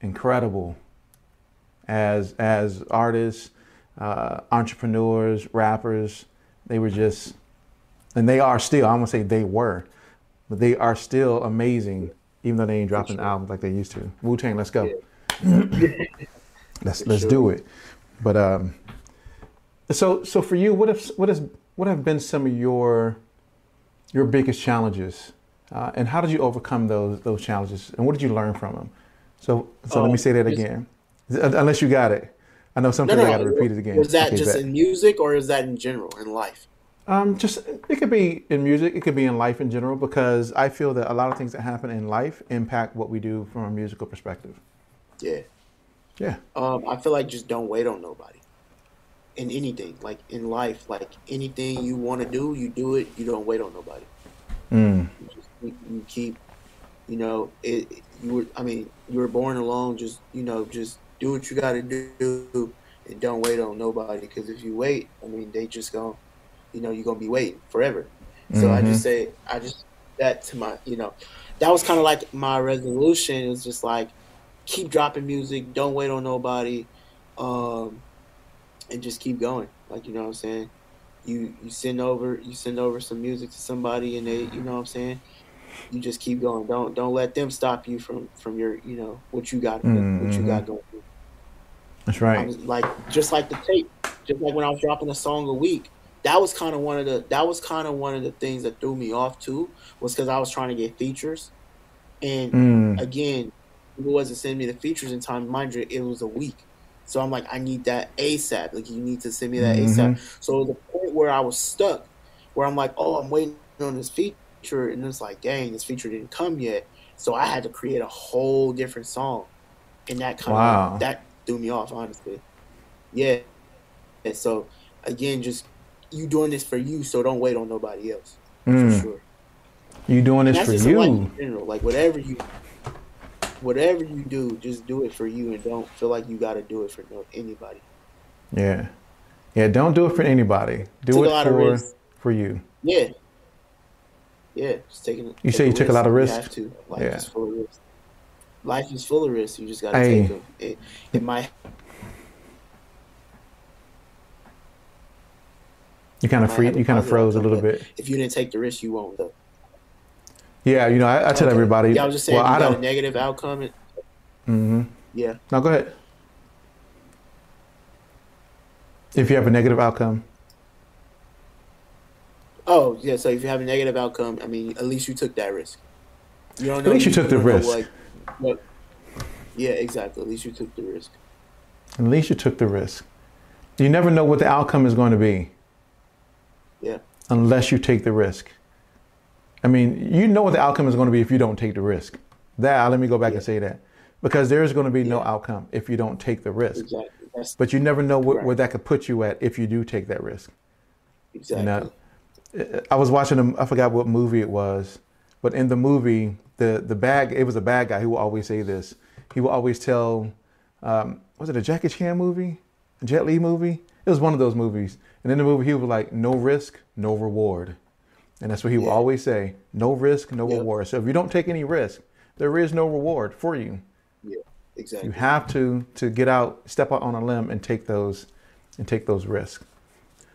incredible as as artists, uh, entrepreneurs, rappers. They were just, and they are still. I'm gonna say they were, but they are still amazing, even though they ain't dropping albums like they used to. Wu Tang, let's go. [CLEARS THROAT] let's let's sure. do it. But um, so so for you, what if what is what have been some of your your biggest challenges, uh, and how did you overcome those those challenges, and what did you learn from them? So so let Oh, me say that again, unless you got it. I know No, sometimes no, I got to repeat it again. Was that Okay, just bet. in music or is that in general in life? Um, just it could be in music, it could be in life in general, because I feel that a lot of things that happen in life impact what we do from a musical perspective. Yeah. Yeah. Um, I feel like just don't wait on nobody. In anything, like in life, like anything you want to do, you do it. You don't wait on nobody. Mm. You, just, you, you keep, you know, it. You were, I mean, you were born alone. Just, you know, just do what you got to do, and don't wait on nobody. Because if you wait, I mean, they just gonna, you know, you're gonna be waiting forever. So I just say, I just that to my, you know, that was kind of like my resolution. It was just like, keep dropping music, don't wait on nobody, um, and just keep going. Like you know what I'm saying. You you send over you send over some music to somebody, and they you know what I'm saying. You just keep going. Don't don't let them stop you from from your you know what you got what you got going. That's right. like just like the tape, just like when I was dropping a song a week. That was kind of one of the that was kind of one of the things that threw me off too, was because I was trying to get features, and Mm. again, people wasn't sending me the features in time. Mind you, it was a week, so I'm like, I need that ASAP. Like you need to send me that ASAP. So the point where I was stuck, where I'm like, oh, I'm waiting on this feature, and it's like, dang, this feature didn't come yet. So I had to create a whole different song, and that kind of that threw me off, honestly. Yeah. And so again, just you doing this for you, so don't wait on nobody else. For Mm. sure. You doing this for you? general. Like whatever you, whatever you do, just do it for you, and don't feel like you got to do it for anybody. Yeah. Yeah. Don't do it for anybody. Do Took a it for for you. Yeah. Yeah, just taking. You say you took a lot of risks? have to. Life Yeah. is full of risks. Life is full of risks. You just got to take them. It, it might. You kind of free. You kind of froze a little bit. If you didn't take the risk, you won't. Though. Yeah. You know, I, I tell Okay. everybody. Yeah, I was just saying. well, you I got don't. negative outcome. It, hmm yeah. No, go ahead. If you have a negative outcome, Oh, yeah. So if you have a negative outcome, I mean, at least you took that risk. You don't know. At least you took the risk. What, what, yeah, exactly. At least you took the risk. at least you took the risk. You never know what the outcome is going to be Yeah. unless you take the risk. I mean, you know what the outcome is going to be if you don't take the risk. That let me go back and say that because there is going to be no outcome if you don't take the risk. Exactly. That's but you never know wh- Right. where that could put you at if you do take that risk. exactly. You know, I was watching a, I forgot what movie it was, but in the movie, the the bad it was a bad guy who would always say this. He would always tell, um, was it a Jackie Chan movie, a Jet Li movie? It was one of those movies. And in the movie, he was like, "No risk, no reward," and that's what he Yeah. always say: "No risk, no Yep. reward." So if you don't take any risk, there is no reward for you. yeah, exactly. You have to to get out, step out on a limb, and take those and take those risks.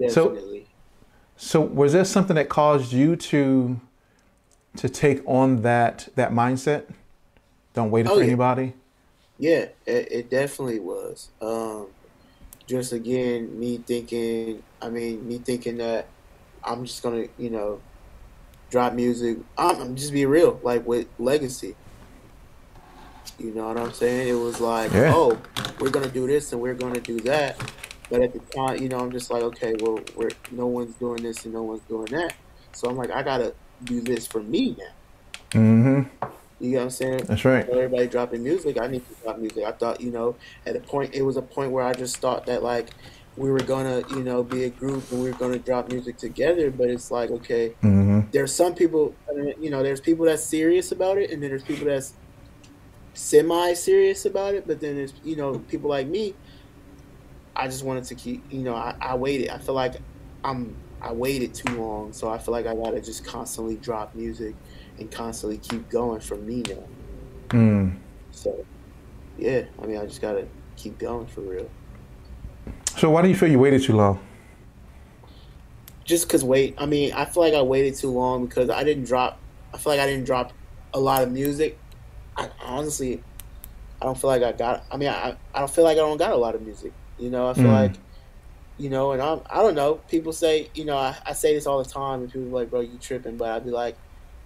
so- Definitely. So was there something that caused you to to take on that that mindset? Don't wait Oh, for yeah. anybody. Yeah, it, it definitely was. Um, just again, me thinking. I mean, me thinking that I'm just gonna, you know, drop music. I'm, just be real, like with legacy. You know what I'm saying? It was like, Yeah. oh, we're gonna do this and we're gonna do that. But at the time, you know, I'm just like, okay, well, we're no one's doing this and no one's doing that. So I'm like, I gotta do this for me now. Mm-hmm. You know what I'm saying? That's right. everybody dropping music, I need to drop music. I thought, you know, at a point, it was a point where I just thought that like we were gonna, you know, be a group and we were gonna drop music together. But it's like, okay, Mm-hmm. there's some people, you know, there's people that's serious about it, and then there's people that's semi-serious about it. But then there's, you know, people like me. I just wanted to keep, you know, I, I waited. I feel like I'm, I waited too long, so I feel like I gotta just constantly drop music and constantly keep going for me now. Mm. So, yeah, I mean, I just gotta keep going for real. So why do you feel you waited too long? Just cause wait, I mean, I feel like I waited too long because I didn't drop. I feel like I didn't drop a lot of music. I honestly, I don't feel like I got. I mean, I I don't feel like I don't got a lot of music. You know, I feel Mm. like, you know, and I'm I don't know. People say, you know, I, I say this all the time, and people are like, bro, you tripping? But I'd be like,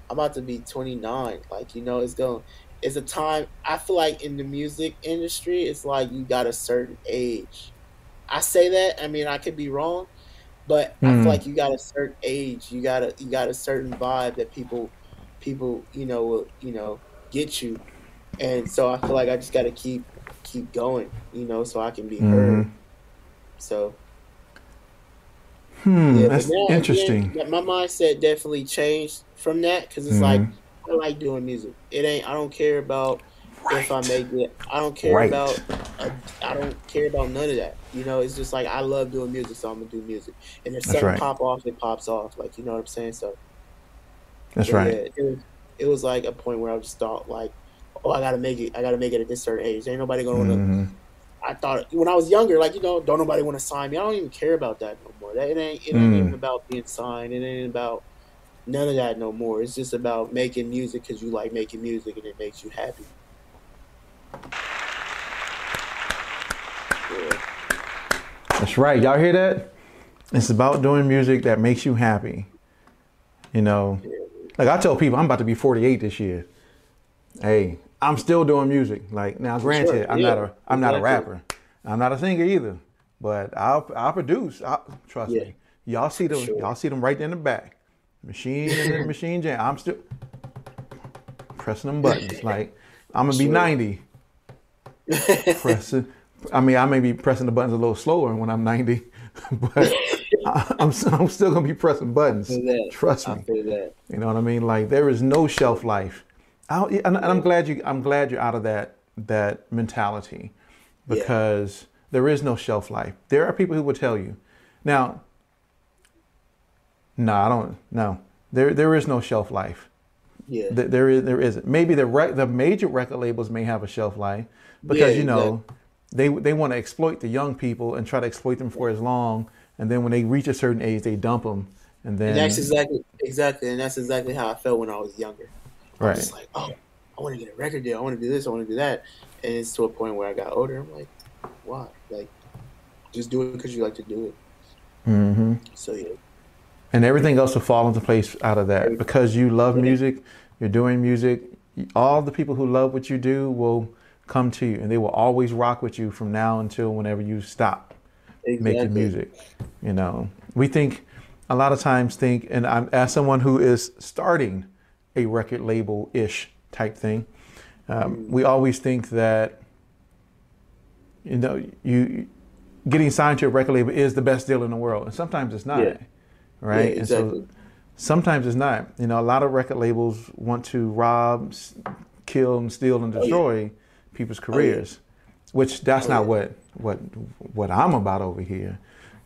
I'm about to be 29. Like, you know, it's going. It's a time. I feel like in the music industry, it's like you got a certain age. I say that. I mean, I could be wrong, but I Mm. feel like you got a certain age. You got a you got a certain vibe that people people you know will you know get you, and so I feel like I just got to keep keep going. You know, so I can be heard. Mhm. So Hmm, yeah, that's now, interesting. again, my mindset definitely changed from that because it's Mhm. like I like doing music. It ain't. I don't care about if I make it. I don't care Right. about. Uh, I don't care about none of that. You know, it's just like I love doing music, so I'm gonna do music. And if That's something right. pop off, it pops off. Like you know what I'm saying. So That's but right. It was. It was like a point where I just thought like, oh, I gotta make it. I gotta make it at this certain age. Ain't nobody gonna. wanna Mhm. I thought when I was younger, like you know, don't nobody want to sign me. I don't even care about that no more. That it ain't. It ain't Mm. even about being signed. It ain't about none of that no more. It's just about making music because you like making music and it makes you happy. That's right. Y'all hear that? It's about doing music that makes you happy. You know, like I tell people, I'm about to be 48 this year. Hey, I'm still doing music. Like now, granted, sure. I'm Yeah, not a I'm not a rapper. I'm not a singer either. But I'll I'll produce. I'll, trust Yeah. me. Y'all see them. Sure. Y'all see them right there in the back. Machine and [LAUGHS] machine jam. I'm still pressing them buttons. Like I'm gonna be 90 pressing. I mean, I may be pressing the buttons a little slower when I'm 90, [LAUGHS] but I, I'm, I'm still gonna be pressing buttons. Trust me. You know what I mean? Like there is no shelf life. I, and, and I'm glad you. I'm glad you're out of that that mentality Yeah. because there is no shelf life. There are people who will tell you. Now, no, I don't. No, there there is no shelf life. Yeah. Th- There is there isn't. Maybe the rec- the major record labels may have a shelf life because Yeah, you know they they want to exploit the young people and try to exploit them for as long, and then when they reach a certain age, they dump them, and then And that's exactly exactly, and that's exactly how I felt when I was younger. Right. was like, oh, I want to get a record deal. I want to do this. I want to do that. And it's to a point where I got older. I'm like, why? Like, just do it because you like to do it. Mm-hmm. So yeah, And everything else will fall into place out of that because you love music, you're doing music. All the people who love what you do will come to you, and they will always rock with you from now until whenever you stop. making music. You know, we think a lot of times think, and I'm as someone who is starting a record label ish type thing, um, we always think that you know you getting signed to a record label is the best deal in the world, and sometimes it's not. Yeah. Right. Yeah, And so exactly. sometimes it's not. You know, a lot of record labels want to rob, kill, and steal and Oh, yeah. People's yeah. careers, which that's Oh, not yeah. what what what I'm about over here.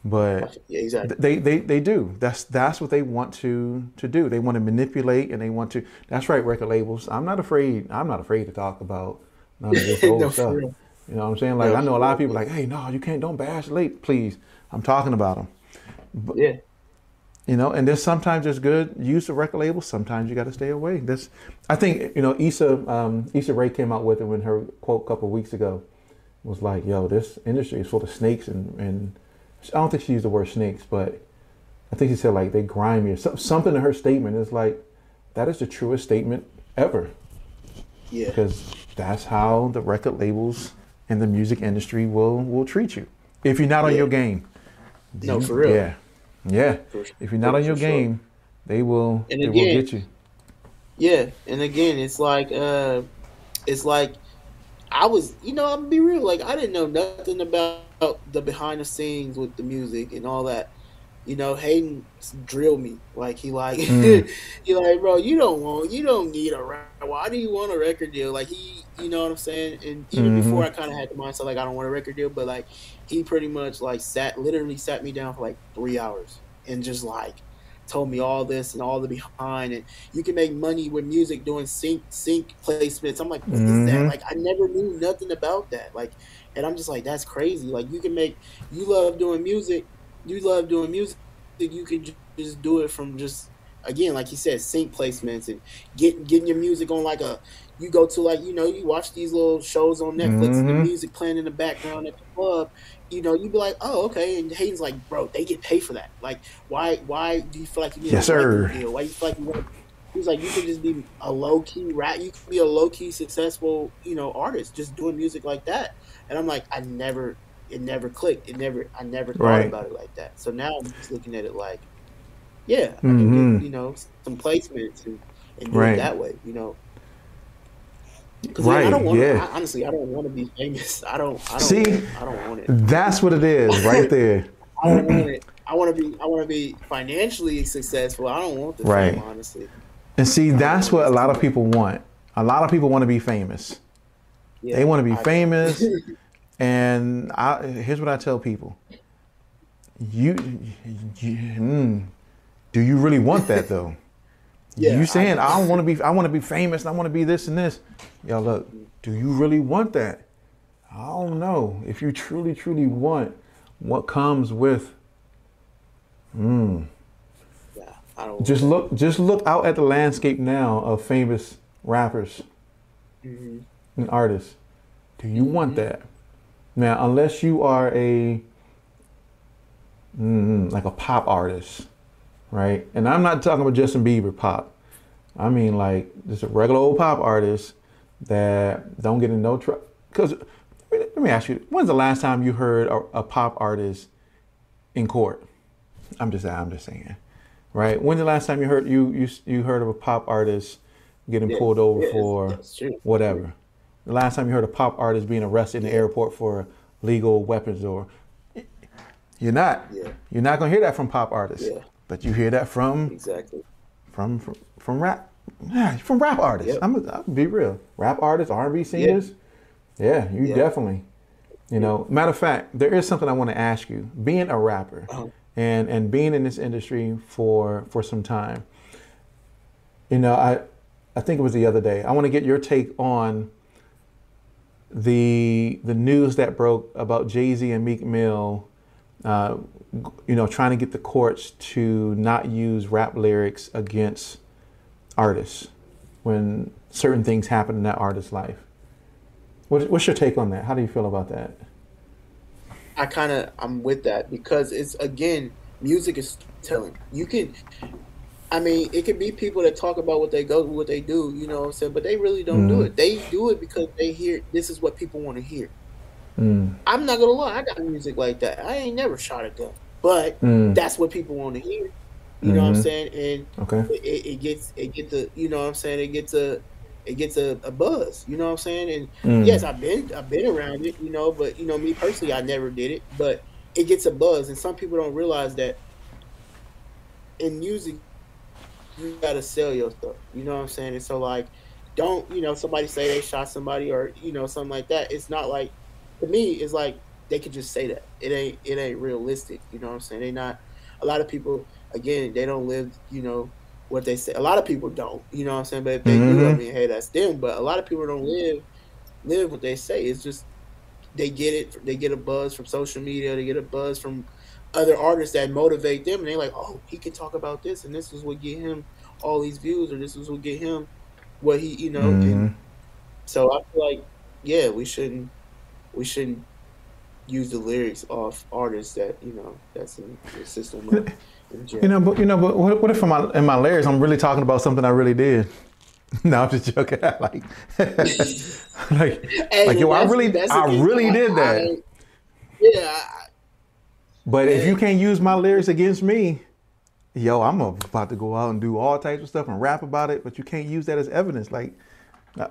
But Yeah, exactly. they, they they do. That's that's what they want to to do. They want to manipulate and they want to. That's right, record labels. I'm not afraid. I'm not afraid to talk about none of this [LAUGHS] old No, stuff. You know what I'm saying? Like No, I know a lot of people like, hey, no, you can't. Don't bash late, please. I'm talking about them. But, Yeah. You know, and there's sometimes it's good use of record labels. Sometimes you got to stay away. That's, I think, you know, Issa, um, Issa Rae came out with it when her quote a couple of weeks ago was like, "Yo, this industry is full of snakes," and and I don't think she used the word snakes, but I think she said like they grimy or some, something in her statement is like that is the truest statement ever Yeah. because that's how the record labels and the music industry will will treat you if you're not on Yeah. your game. No, for real. Yeah, yeah. For- If you're not on your for sure. game, they will And they will get you. Yeah, and again, it's like uh, it's like I was, you know, I'm gonna be real. Like I didn't know nothing about the behind the scenes with the music and all that. You know, Hayden drilled me. Like he like Mm. [LAUGHS] he like, bro, you don't want, you don't need a record. Why do you want a record deal? Like he, you know what I'm saying? And even Mhm. before, I kind of had the mindset like I don't want a record deal, but like he pretty much like sat, literally sat me down for like three hours and just like told me all this and all the behind and you can make money with music doing sync sync placements. I'm like, what is that? Mhm. Like I never knew nothing about that. Like and I'm just like, that's crazy. Like you can make you love doing music, you love doing music, you can just do it from just again, like you said, sync placements and getting getting your music on like a you go to like, you know, you watch these little shows on Netflix and the Mhm. music playing in the background at the club, you know, you'd be like, Oh, okay and Hayden's like, Bro, they get paid for that. Like why why do you feel like you need Yes, a sir. deal? Why do you feel like you want He's like, you can just be a low key rap. You could be a low key successful, you know, artist just doing music like that. And I'm like, I never, it never clicked. It never, I never thought Right. about it like that. So now I'm just looking at it like, yeah, I Mhm. can get, you know, some placements and, and do Right. it that way, you know. Because Right, I don't want. yeah. I, honestly, I don't want to be famous. I don't. I don't. See? want, I don't want it. That's what it is, right [LAUGHS] there. I don't want it. I want to be. I want to be financially successful. I don't want the Right. fame, honestly. And see, that's what a lot of people want. A lot of people want to be famous. Yeah, They want to be I- famous. [LAUGHS] And I, here's what I tell people: you, you mm, do you really want that though? Yeah, you saying I, don't want to be, I want to be famous, and I want to be this and this. Yo, look, do you really want that? I don't know. If you truly, truly want what comes with, mm, yeah, I don't. just look, just look out at the landscape now of famous rappers Mhm. and artists. Do you want that? Now, unless you are a mm, like a pop artist, right? And I'm not talking about Justin Bieber pop. I mean like just a regular old pop artist that don't get in no trouble. Because let me ask you, when's the last time you heard a, a pop artist in court? I'm just I'm just saying, right? When's the last time you heard you you you heard of a pop artist getting pulled over for whatever? The last time you heard a pop artist being arrested in the airport for legal weapons or you're not. Yeah. You're not gonna hear that from pop artists. Yeah. But you hear that from Exactly. from from, from rap yeah, from rap artists. Yep. I'm gonna be real. Rap artists, R and B singers. Yeah, you Yeah. definitely. You know, matter of fact, there is something I want to ask you. Being a rapper Uh-huh. and and being in this industry for for some time, you know, I I think it was the other day. I want to get your take on the the news that broke about Jay Z and Meek Mill, uh, you know, trying to get the courts to not use rap lyrics against artists when certain things happen in that artist's life. What, what's your take on that? How do you feel about that? I kind of I'm with that because it's again music is telling. You can, I mean, it could be people that talk about what they go, what they do, you know what I'm saying, but they really don't do Mhm. it. They do it because they hear this is what people want to hear. Mm, I'm not gonna lie, I got music like that. I ain't never shot a gun, but mm, that's what people want to hear. You know what I'm Mhm. saying? And okay. it, it gets it gets a you know what I'm saying it gets a it gets a, a buzz you know what I'm saying and Mm, yes I've been I've been around it you know but you know me personally I never did it but it gets a buzz, and some people don't realize that in music you gotta sell your stuff. You know what I'm saying? And so like, don't you know somebody say they shot somebody or you know something like that? It's not like to me. It's like they could just say that. It ain't it ain't realistic. You know what I'm saying? They not. A lot of people again they don't live. You know what they say. A lot of people don't. You know what I'm saying? But if they mm-hmm. do, I mm-hmm. mean, hey, that's them. But a lot of people don't live live what they say. It's just they get it. They get a buzz from social media. They get a buzz from other artists that motivate them, and they're like, "Oh, he can talk about this, and this is what get him all these views, or this is what get him what he, you know." Mm-hmm. so I feel like, yeah, we shouldn't, we shouldn't use the lyrics off artists that you know that's in the system. [LAUGHS] you know, but you know, but what, what if in my in my lyrics I'm really talking about something I really did? [LAUGHS] no, I'm just joking. [LAUGHS] like, like, hey, like yo, I really, I really did that. I, yeah. But if you can't use my lyrics against me, yo, I'm about to go out and do all types of stuff and rap about it. But you can't use that as evidence, like,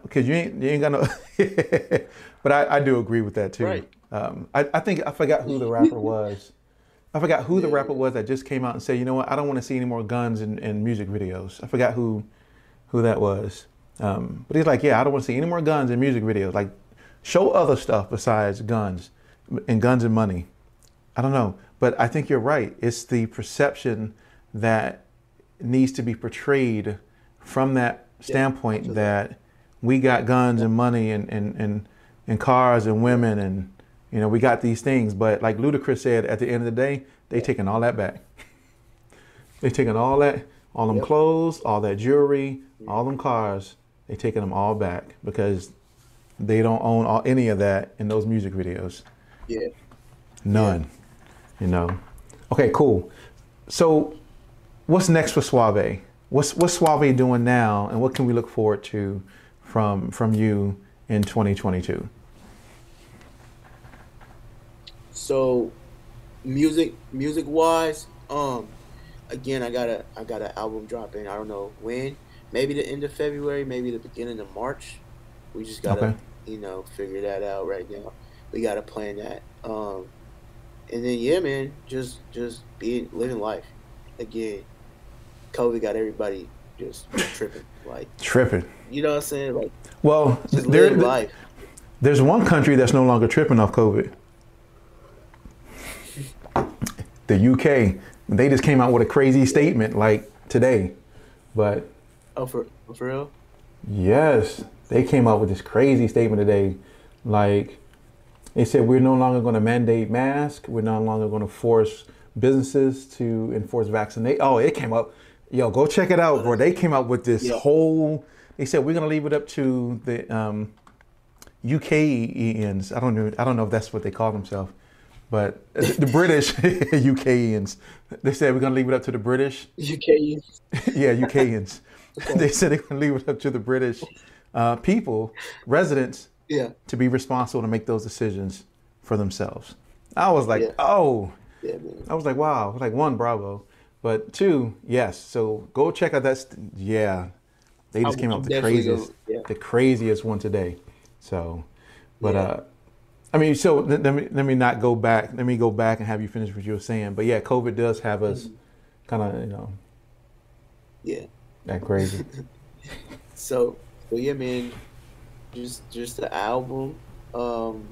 because you ain't you ain't got no. [LAUGHS] but I, I do agree with that too. Right. Um, I, I think I forgot who the rapper was. [LAUGHS] I forgot who the rapper was that just came out and said, you know what, I don't want to see any more guns in, in music videos. I forgot who who that was. Um, but he's like, yeah, I don't want to see any more guns in music videos. Like, show other stuff besides guns and guns and money. I don't know, but I think you're right. It's the perception that needs to be portrayed from that standpoint yeah, that we got guns and money and, and, and, and cars and women and you know we got these things. But like Ludacris said, at the end of the day, they taking all that back. [LAUGHS] they taking all that, all them yep. clothes, all that jewelry, all them cars they taking them all back because they don't own all, any of that in those music videos. Yeah. None. Yeah. You know. Okay, cool. So, what's next for Suavee? What's what's Suavee doing now, and what can we look forward to from from you in 2022? So, music music wise, um, again, I got a I got an album dropping. I don't know when maybe the end of February, maybe the beginning of March. We just gotta, okay. you know, figure that out right now. We gotta plan that. Um, and then yeah, man, just just being living life. Again, COVID got everybody just tripping, like tripping. You know what I'm saying? Like, well, there, life. There's one country that's no longer tripping off COVID. the UK. They just came out with a crazy statement like today, but Oh, for for real? Yes, they came out with this crazy statement today. Like they said, we're no longer going to mandate masks. We're no longer going to force businesses to enforce vaccinate. Oh, it came up. Yo, go check it out, bro. They came out with this whole. They said we're going to leave it up to the um, UKians. I don't know. I don't know if that's what they call themselves, but [LAUGHS] the British [LAUGHS] UKians. They said we're going to leave it up to the British. UKians. [LAUGHS] yeah, UKians. Okay. they said they're going to leave it up to the British uh, people, residents, yeah. to be responsible to make those decisions for themselves. I was like, yeah. oh, yeah, I was like, wow. like one, bravo, but two, yes. So go check out that. St- yeah, they just i came out with the craziest, yeah. the craziest one today. So, but yeah. uh, I mean, so let, let, me let me not go back. Let me go back and have you finish what you were saying. But yeah, COVID does have us mm-hmm. kind of, you know. Yeah. That crazy. [LAUGHS] so, so yeah, man, just just the album, um,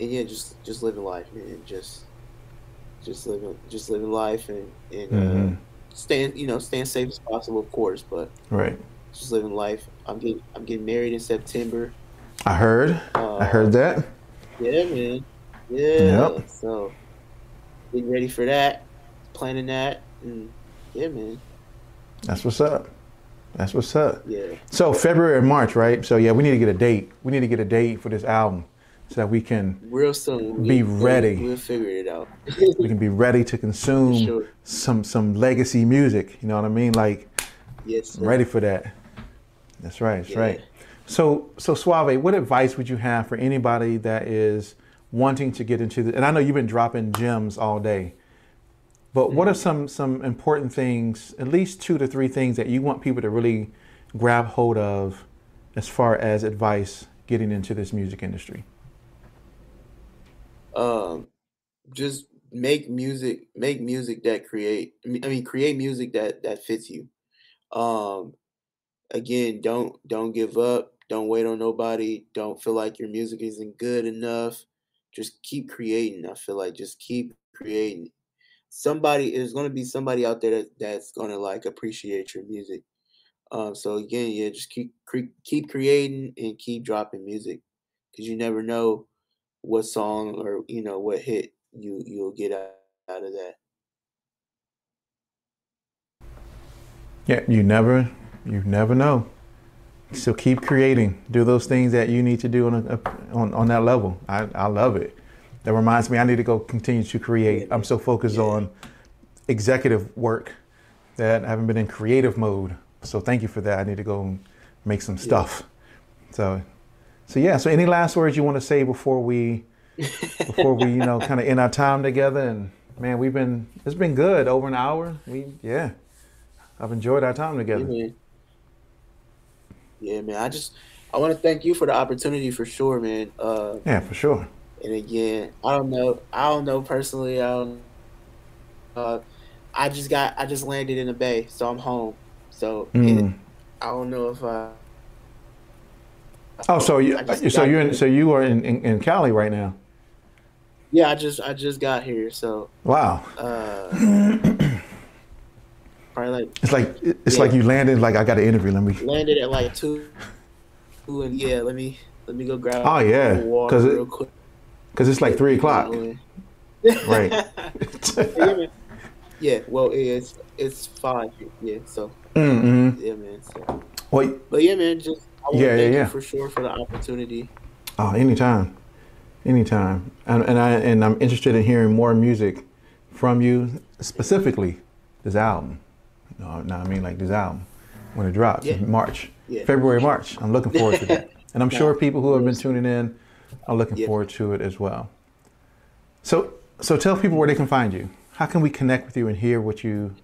and yeah, just just living life, man. Just just living just living life and and uh, mm-hmm. uh, staying you know staying safe as possible, of course, but right. Just living life. I'm getting I'm getting married in September. I heard. Uh, I heard that. Yeah, man. Yeah. Yep. So getting ready for that, planning that, and yeah, man. That's what's up. That's what's up. Yeah. So February and March, right? So yeah, we need to get a date. We need to get a date for this album so that we can real soon be we'll, ready. We'll, figure it out. we can be ready to consume sure. some some legacy music. You know what I mean? Like, yes, sir. ready for that. That's right. That's yeah. right. So so Suavee, what advice would you have for anybody that is wanting to get into the? And I know you've been dropping gems all day. But what are mm-hmm. some some important things, at least two to three things that you want people to really grab hold of as far as advice getting into this music industry? Um, just make music, make music that create. I mean, create music that that fits you. Um, again, don't don't give up. Don't wait on nobody. Don't feel like your music isn't good enough. Just keep creating. I feel like just keep creating. Somebody is going to be somebody out there that, that's going to like appreciate your music. Um, so again, yeah, just keep keep creating and keep dropping music because you never know what song or you know what hit you you'll get out, out of that. Yeah, you never you never know. So keep creating. Do those things that you need to do on a, on on that level. I I love it. That reminds me, I need to go continue to create. I'm so focused yeah. on executive work that I haven't been in creative mode. So thank you for that. I need to go make some stuff. Yeah. So so yeah. So any last words you want to say before we [LAUGHS] before we you know kind of end our time together? And man, we've been it's been good over an hour. We yeah. I've enjoyed our time together. Yeah, man. Yeah, man. I just I want to thank you for the opportunity for sure, man. Uh, yeah, for sure. And again, I don't know. I don't know personally. I don't. Uh, I just got. I just landed in the Bay, so I'm home. So mm. it, I don't know if I. Oh, so you so you're in, so you are in, in, in Cali right now. Yeah, I just I just got here, so. Wow. Uh, [CLEARS THROAT] probably like. It's like it's yeah. like you landed. Like I got an interview. Let me. Landed at like two, two and yeah. Let me let me go grab. Oh yeah, because it, because it's like three o'clock. right. [LAUGHS] yeah. Well, it's it's five. Yeah. So. Mm-hmm. Yeah, man. So. Well, but yeah, man. Just yeah, yeah, yeah. for sure for the opportunity. Oh, anytime, anytime, and, and I and I'm interested in hearing more music from you, specifically this album. No, no, I mean like this album when it drops yeah. in March, yeah. February, March. I'm looking forward to that, [LAUGHS] and I'm sure people who have been tuning in are looking yeah. forward to it as well. So, so tell people where they can find you. How can we connect with you and hear what you,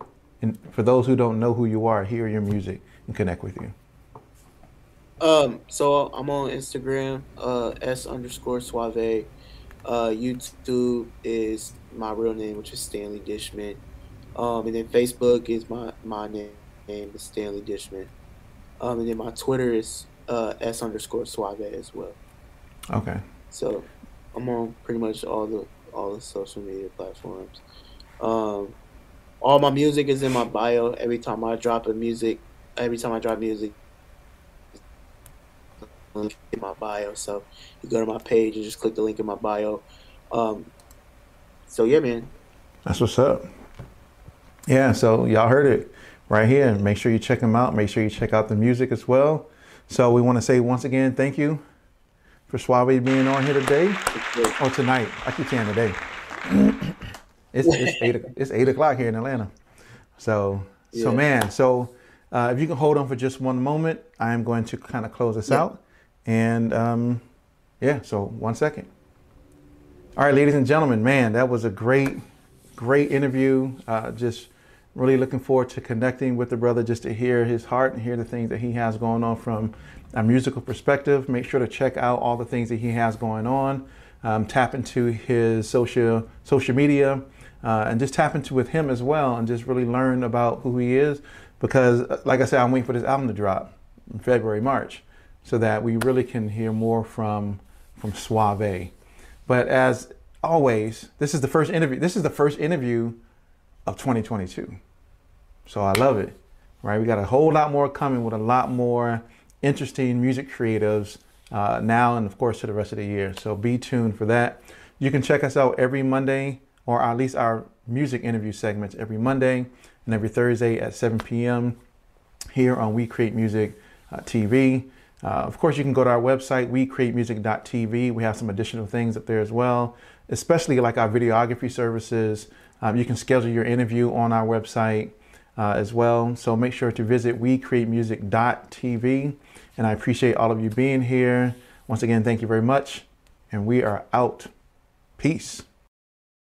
and for those who don't know who you are, hear your music and connect with you. Um, so I'm on Instagram, uh, s underscore suave. Uh, YouTube is my real name, which is Stanley Dishman. Um, and then Facebook is my my name, name is Stanley Dishman. Um, and then my Twitter is uh, s underscore suave as well. Okay. So I'm on pretty much all the all the social media platforms. Um, all my music is in my bio. Every time I drop a music, every time I drop music, link in my bio. So you go to my page and just click the link in my bio. Um, so yeah, man. That's what's up. Yeah, so y'all heard it right here. Make sure you check them out. Make sure you check out the music as well. So we want to say once again, thank you for Suavee being on here today or tonight. I keep saying today. [LAUGHS] it's, it's eight. It's eight o'clock here in Atlanta. So so yeah. man. So uh, if you can hold on for just one moment, I am going to kind of close this yeah. out. And um, yeah, so one second. All right, ladies and gentlemen, man, that was a great, great interview. Uh, just really looking forward to connecting with the brother just to hear his heart and hear the things that he has going on from a musical perspective. Make sure to check out all the things that he has going on. Um, tap into his social social media uh, and just tap into with him as well and just really learn about who he is because uh, like I said I'm waiting for this album to drop in February March so that we really can hear more from from Suavee but as always this is the first interview this is the first interview of 2022 so I love it, right? We got a whole lot more coming with a lot more interesting music creatives uh, now and of course to the rest of the year. So be tuned for that. You can check us out every Monday or at least our music interview segments every Monday and every Thursday at 7 p.m. here on We Create Music uh, TV. Uh, of course, you can go to our website, wecreatemusic.tv. We have some additional things up there as well, especially like our videography services. Um, you can schedule your interview on our website uh, as well. So make sure to visit wecreatemusic.tv. And I appreciate all of you being here. Once again, thank you very much. And we are out. Peace.